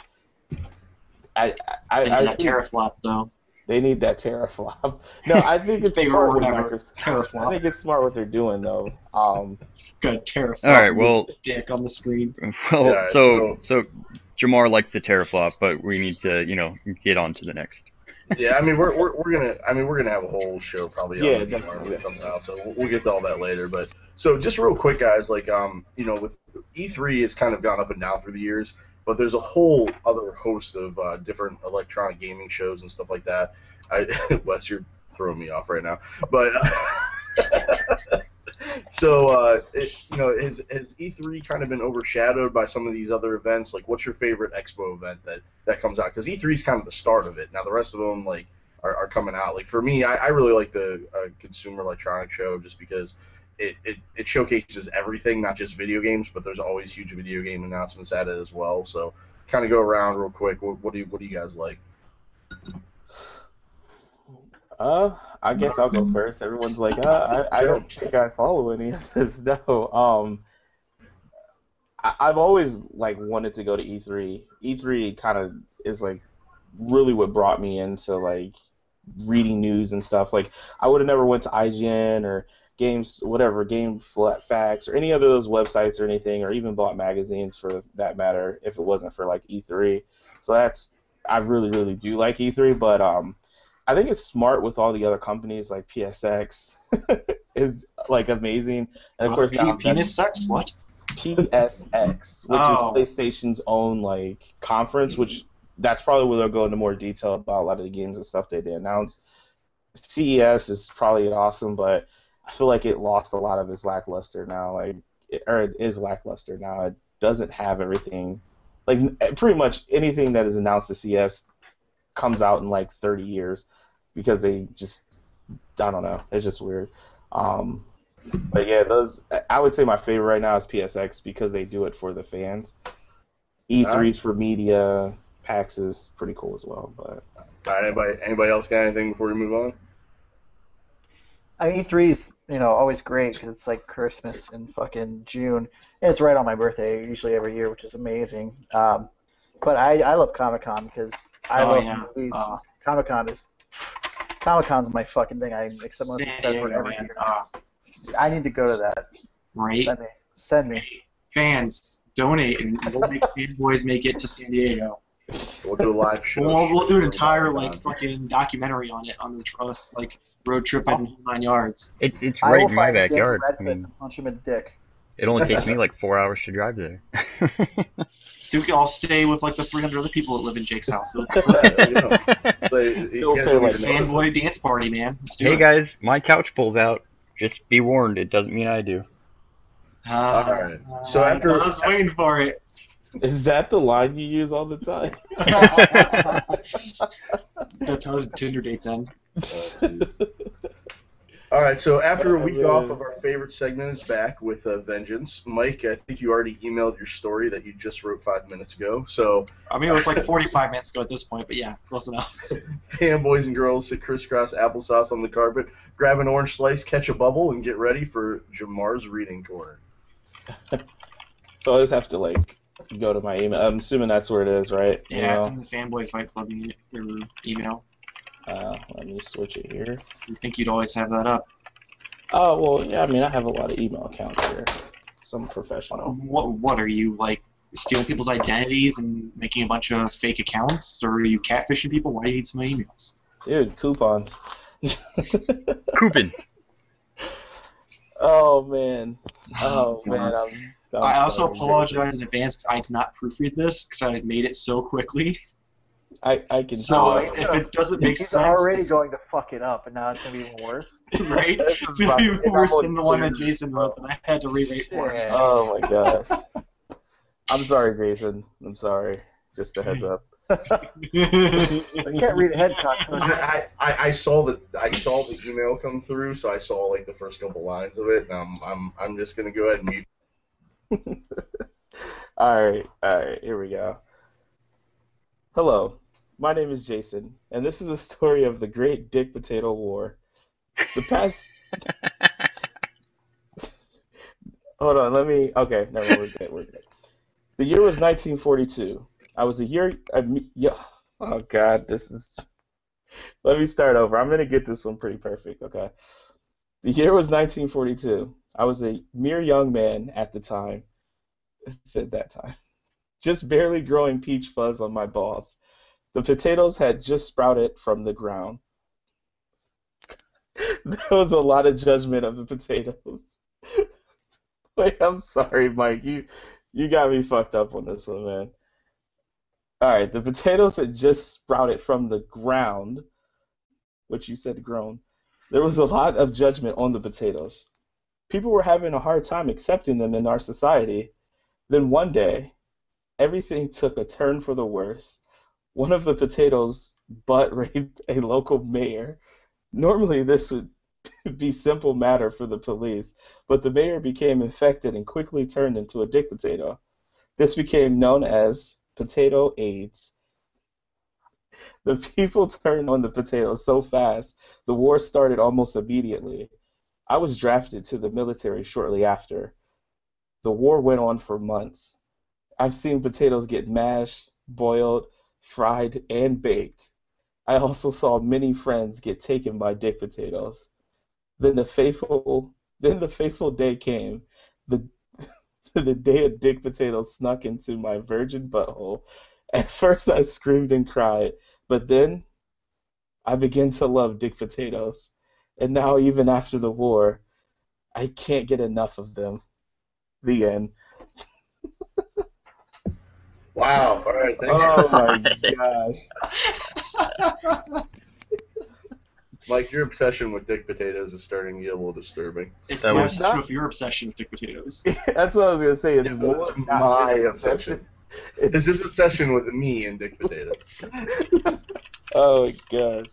I I, They I, need that think teraflop though. they need that teraflop. No, I think it's smart or what whatever. I think it's smart what they're doing though. Um, Got teraflop. All right, well- dick on the screen. Well, Yeah, so so Jamar likes the teraflop, but we need to you know get on to the next. Yeah, I mean we're, we're, we're gonna I mean we're gonna have a whole show probably Yeah, on definitely. when it comes out, so we'll, we'll get to all that later. But so just real quick, guys, like um you know with E3 has kind of gone up and down through the years, but there's a whole other host of uh, different electronic gaming shows and stuff like that. I Wes, you're throwing me off right now, but. So, uh, it, you know, has, has E3 kind of been overshadowed by some of these other events? Like, what's your favorite expo event that, that comes out? Because E3 is kind of the start of it. Now, the rest of them, like, are, are coming out. Like, for me, I, I really like the uh, Consumer Electronics Show just because it, it, it showcases everything, not just video games, but there's always huge video game announcements at it as well. So, kind of go around real quick. What, what do you what do you guys like? Uh, I guess I'll go first. Everyone's like, uh, I, I don't think I follow any of this. No. Um, I, I've always like wanted to go to E3. E3 kind of is like really what brought me into like reading news and stuff. Like I would have never went to IGN or games whatever game flat facts or any other of those websites or anything or even bought magazines for that matter if it wasn't for like E3. So that's I really really do like E3, but um I think it's smart with all the other companies like PSX is like amazing, and of course Pe- now penis sex. What? PSX, which Oh. is PlayStation's own like conference, which that's probably where they'll go into more detail about a lot of the games and stuff that they announced. announce. CES is probably awesome, but I feel like it lost a lot of its lackluster now. Like, it, or it is lackluster now. It doesn't have everything. Like, pretty much anything that is announced at CES comes out in like 30 years because they just, I don't know. It's just weird. Um, but yeah, those I would say my favorite right now is PSX because they do it for the fans. E3 Alright. for media, PAX is pretty cool as well. But All right, anybody anybody else got anything before we move on? I mean, E3's you know always great because it's like Christmas in fucking June, and it's right on my birthday usually every year, which is amazing. Um, but I, I love Comic Con because I Oh, love yeah. movies. Uh, Comic Con is Comic Con's my fucking thing. I accept most San of every year. Ah, I need to go to that. right? Send me, send me. Fans, donate, and we'll make fanboys make it to San Diego. We'll do a live show. We'll, we'll do an entire like fucking documentary on it on the us like road trip in nine yards. It, it's right in my backyard. I mean, punch him in the dick. it only takes me like four hours to drive there. So we can all stay with like the 300 other people that live in Jake's house. So Yeah, you know. So, you Don't guys pay don't like even know this fanboy dance party, man. Let's do hey it. guys, my couch pulls out. Just be warned, it doesn't mean I do. Uh, Alright. So I after- was waiting for it. Is that the line you use all the time? That's how his Tinder dates end. All right, so after a week off of our favorite segment is back with uh, Vengeance. Mike, I think you already emailed your story that you just wrote five minutes ago. So, I mean, it was like 45 minutes ago at this point, but yeah, close enough. fanboys and girls, sit crisscross applesauce on the carpet, grab an orange slice, catch a bubble, and get ready for Jamar's reading corner. So I just have to like go to my email. I'm assuming that's where it is, right? Yeah, it's in the Fanboy Fight Club er, email. Uh, let me switch it here. You think you'd always have that up? Oh well, yeah. I mean, I have a lot of email accounts here. So I'm professional. What What are you like? Stealing people's identities and making a bunch of fake accounts, or are you catfishing people? Why do you need so many emails? Dude, coupons. Coupons. oh man. Oh man. I'm. I'm I also sorry, apologize in advance 'cause I did not proofread this because I made it so quickly. I I can. So tell. if it doesn't make sense, He's sense, already it's- going to fuck it up, and now it's gonna be even worse. right? It's gonna be to worse than the one that. Jason wrote that I had to rewrite for him. Yeah. Oh my gosh. I'm sorry, Jason. I'm sorry. Just a heads up. You can't read ahead, cocksucker. I, I, I saw the I saw the email come through, so I saw like the first couple lines of it, and I'm I'm, I'm just gonna go ahead and mute. All right, all right, here we go. Hello, my name is Jason, and this is a story of the Great Dick Potato War. The past. Hold on, let me. Okay, no, we're good. We're good. The year was 1942. I was a year. I, me- yeah. Oh God, this is. Let me start over. I'm gonna get this one pretty perfect. Okay. The year was 1942. I was a mere young man at the time. It said that time. Just barely growing peach fuzz on my balls. The potatoes had just sprouted from the ground. there was a lot of judgment of the potatoes. Wait, I'm sorry, Mike. You you got me fucked up on this one, man. Alright, the potatoes had just sprouted from the ground, which you said grown. There was a lot of judgment on the potatoes. People were having a hard time accepting them in our society. Then one day, everything took a turn for the worse. One of the potatoes butt raped a local mayor. Normally, this would be simple matter for the police, but the mayor became infected and quickly turned into a dick potato. This became known as potato AIDS. The people turned on the potatoes so fast, the war started almost immediately. I was drafted to the military shortly after. The war went on for months. I've seen potatoes get mashed, boiled, fried, and baked. I also saw many friends get taken by dick potatoes. Then the faithful then the fateful day came. The the day a dick potato snuck into my virgin butthole. At first I screamed and cried, but then I began to love dick potatoes. And now even after the war, I can't get enough of them. The end. Wow. All right. Thanks, Oh my gosh. Mike. Your obsession with dick potatoes is starting to get a little disturbing. It's That my was- obsession with your obsession with dick potatoes. That's what I was gonna say. It's Yeah, more not my obsession. It's It's his obsession with me and dick potatoes. Oh my gosh.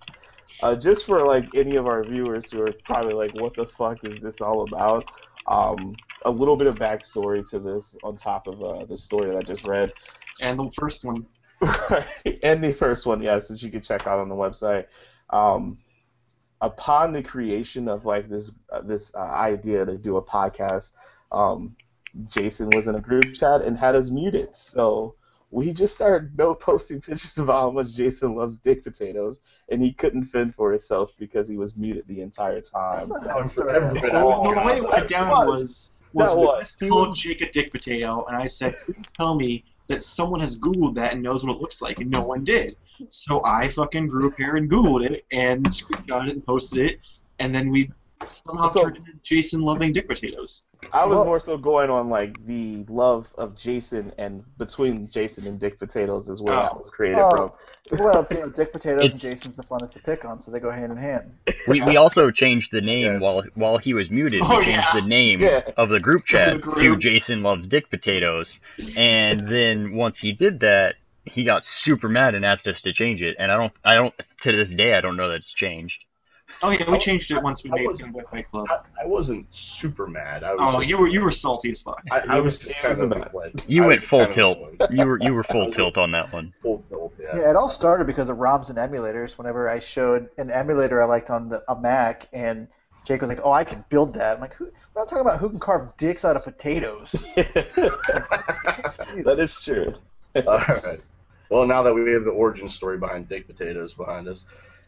Uh, just for like any of our viewers who are probably like, what the fuck is this all about? Um, a little bit of backstory to this on top of uh, the story that I just read. And the first one, and the first one, yes, that you can check out on the website. Um, upon the creation of like this uh, this uh, idea to do a podcast, um, Jason was in a group chat and had us muted. So we just started no posting pictures about how much Jason loves dick potatoes, and he couldn't fend for himself because he was muted the entire time. That's not That how was it started. been the, all the way it went down was. was was was. Wes He called was- Jake a dick potato, and I said, tell me that someone has Googled that and knows what it looks like," and no one did. So I fucking grew a pair and Googled it and screenshot it and posted it, and then we somehow So- turned into Jason loving dick potatoes. I was Well- more so going on like the love of Jason and between Jason and Dick Potatoes is where that Oh. was created Oh. from. Well, you know, Dick Potatoes and It's- Jason's the funnest to pick on, so they go hand in hand. We, we also changed the name Yes. while while he was muted. Oh, we changed yeah. the name Yeah. of the group chat The to. Jason loves dick potatoes, and then once he did that, he got super mad and asked us to change it. And I don't I don't to this day I don't know that it's changed. Oh yeah, we changed it once we I made wasn't- Fanboy Fight Club. I, I wasn't super mad. I was Oh, just, you were you were salty as fuck. I, I was just kind of a- like, You I went full tilt. You were you were full tilt on that one. Full tilt, yeah. Yeah, it all started because of ROMs and emulators. Whenever I showed an emulator I liked on the, a Mac, and Jake was like, "Oh, I can build that." I'm like, who, "We're not talking about who can carve dicks out of potatoes." that is true. All right. Well, now that we have the origin story behind Dick Potatoes behind us.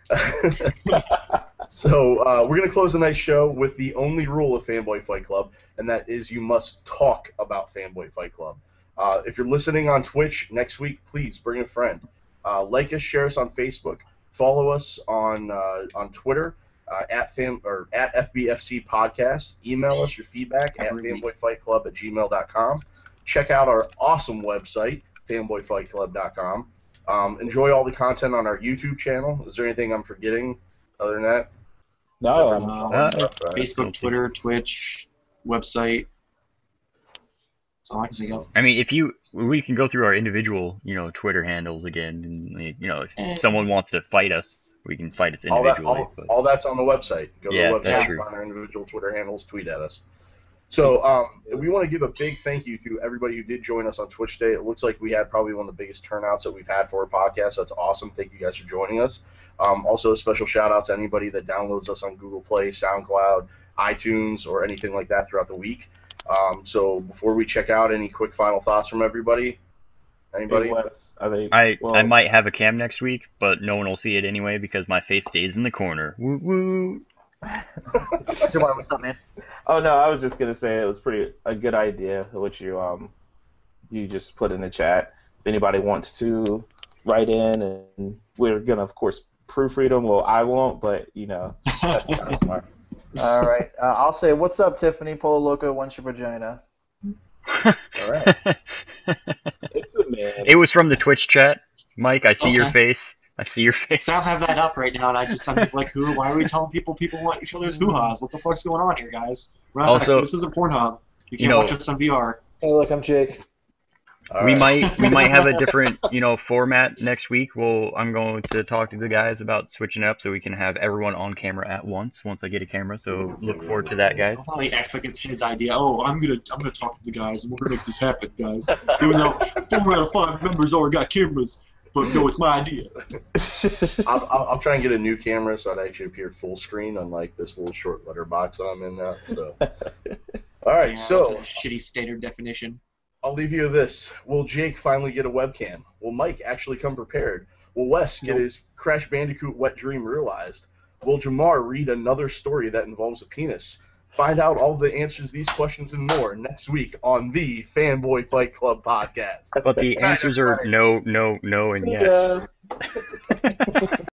so uh, we're going to close a nice show with the only rule of Fanboy Fight Club, and that is you must talk about Fanboy Fight Club. Uh, if you're listening on Twitch next week, please bring a friend. Uh, like us, share us on Facebook, follow us on uh, on Twitter uh, at fam or at FBFC Podcast. Email us your feedback at fanboyfightclub at gmail.com. Check out our awesome website, fanboyfightclub.com. Um, enjoy all the content on our YouTube channel. Is there anything I'm forgetting other than that? No, Uh, Facebook, Twitter, Twitch, website. That's all I can think of. I mean, if you we can go through our individual you know Twitter handles again, and you know Eh. if someone wants to fight us, we can fight us all, that, individually. all, but all that's on the website. Go to the website, find our individual Twitter handles, tweet at us. So um, we want to give a big thank you to everybody who did join us on Twitch today. It looks like we had probably one of the biggest turnouts that we've had for a podcast. That's awesome. Thank you guys for joining us. Um, also, a special shout out to anybody that downloads us on Google Play, SoundCloud, iTunes, or anything like that throughout the week. Um, so before we check out, any quick final thoughts from everybody? Anybody? Hey, Wes, are they, I well, I might have a cam next week, but no one will see it anyway because my face stays in the corner. Woo woo. Jamar, what's up, man? Oh no, I was just gonna say it was pretty a good idea which you um you just put in the chat. If anybody wants to write in, and we're gonna of course proofread them. Well, I won't, but you know that's kind of smart. All right, uh, I'll say, "What's up, Tiffany Polo Loco? Wants your vagina?" All right. It's a man. it was from the Twitch chat, Mike. I see your face. I see your face. I don't have that up right now, and I just I'm just like, who? Why are we telling people people want each other's hoo ha's? What the fuck's going on here, guys? We're not- Also- this isn't Pornhub. You can't You know- watch us on VR. Hey, look, I'm Jake. All we right. might we might have a different you know format next week. We'll I'm going to talk to the guys about switching up so we can have everyone on camera at once once I get a camera. So look forward to that, guys. I thought he acts like it's his idea. Oh, I'm gonna I'm gonna talk to the guys and we're gonna make this happen, guys. Even though four out of five members already got cameras, but no, it's my idea. I'll, I'll, I'll try and get a new camera so I'd actually appear full screen, unlike this little short letter box I'm in now. So, all right. Yeah, so shitty standard definition. I'll leave you with this. Will Jake finally get a webcam? Will Mike actually come prepared? Will Wes get Nope. his Crash Bandicoot wet dream realized? Will Jamar read another story that involves a penis? Find out all the answers to these questions and more next week on the Fanboy Fight Club podcast. But the answers are no, no, no, and yes. ya.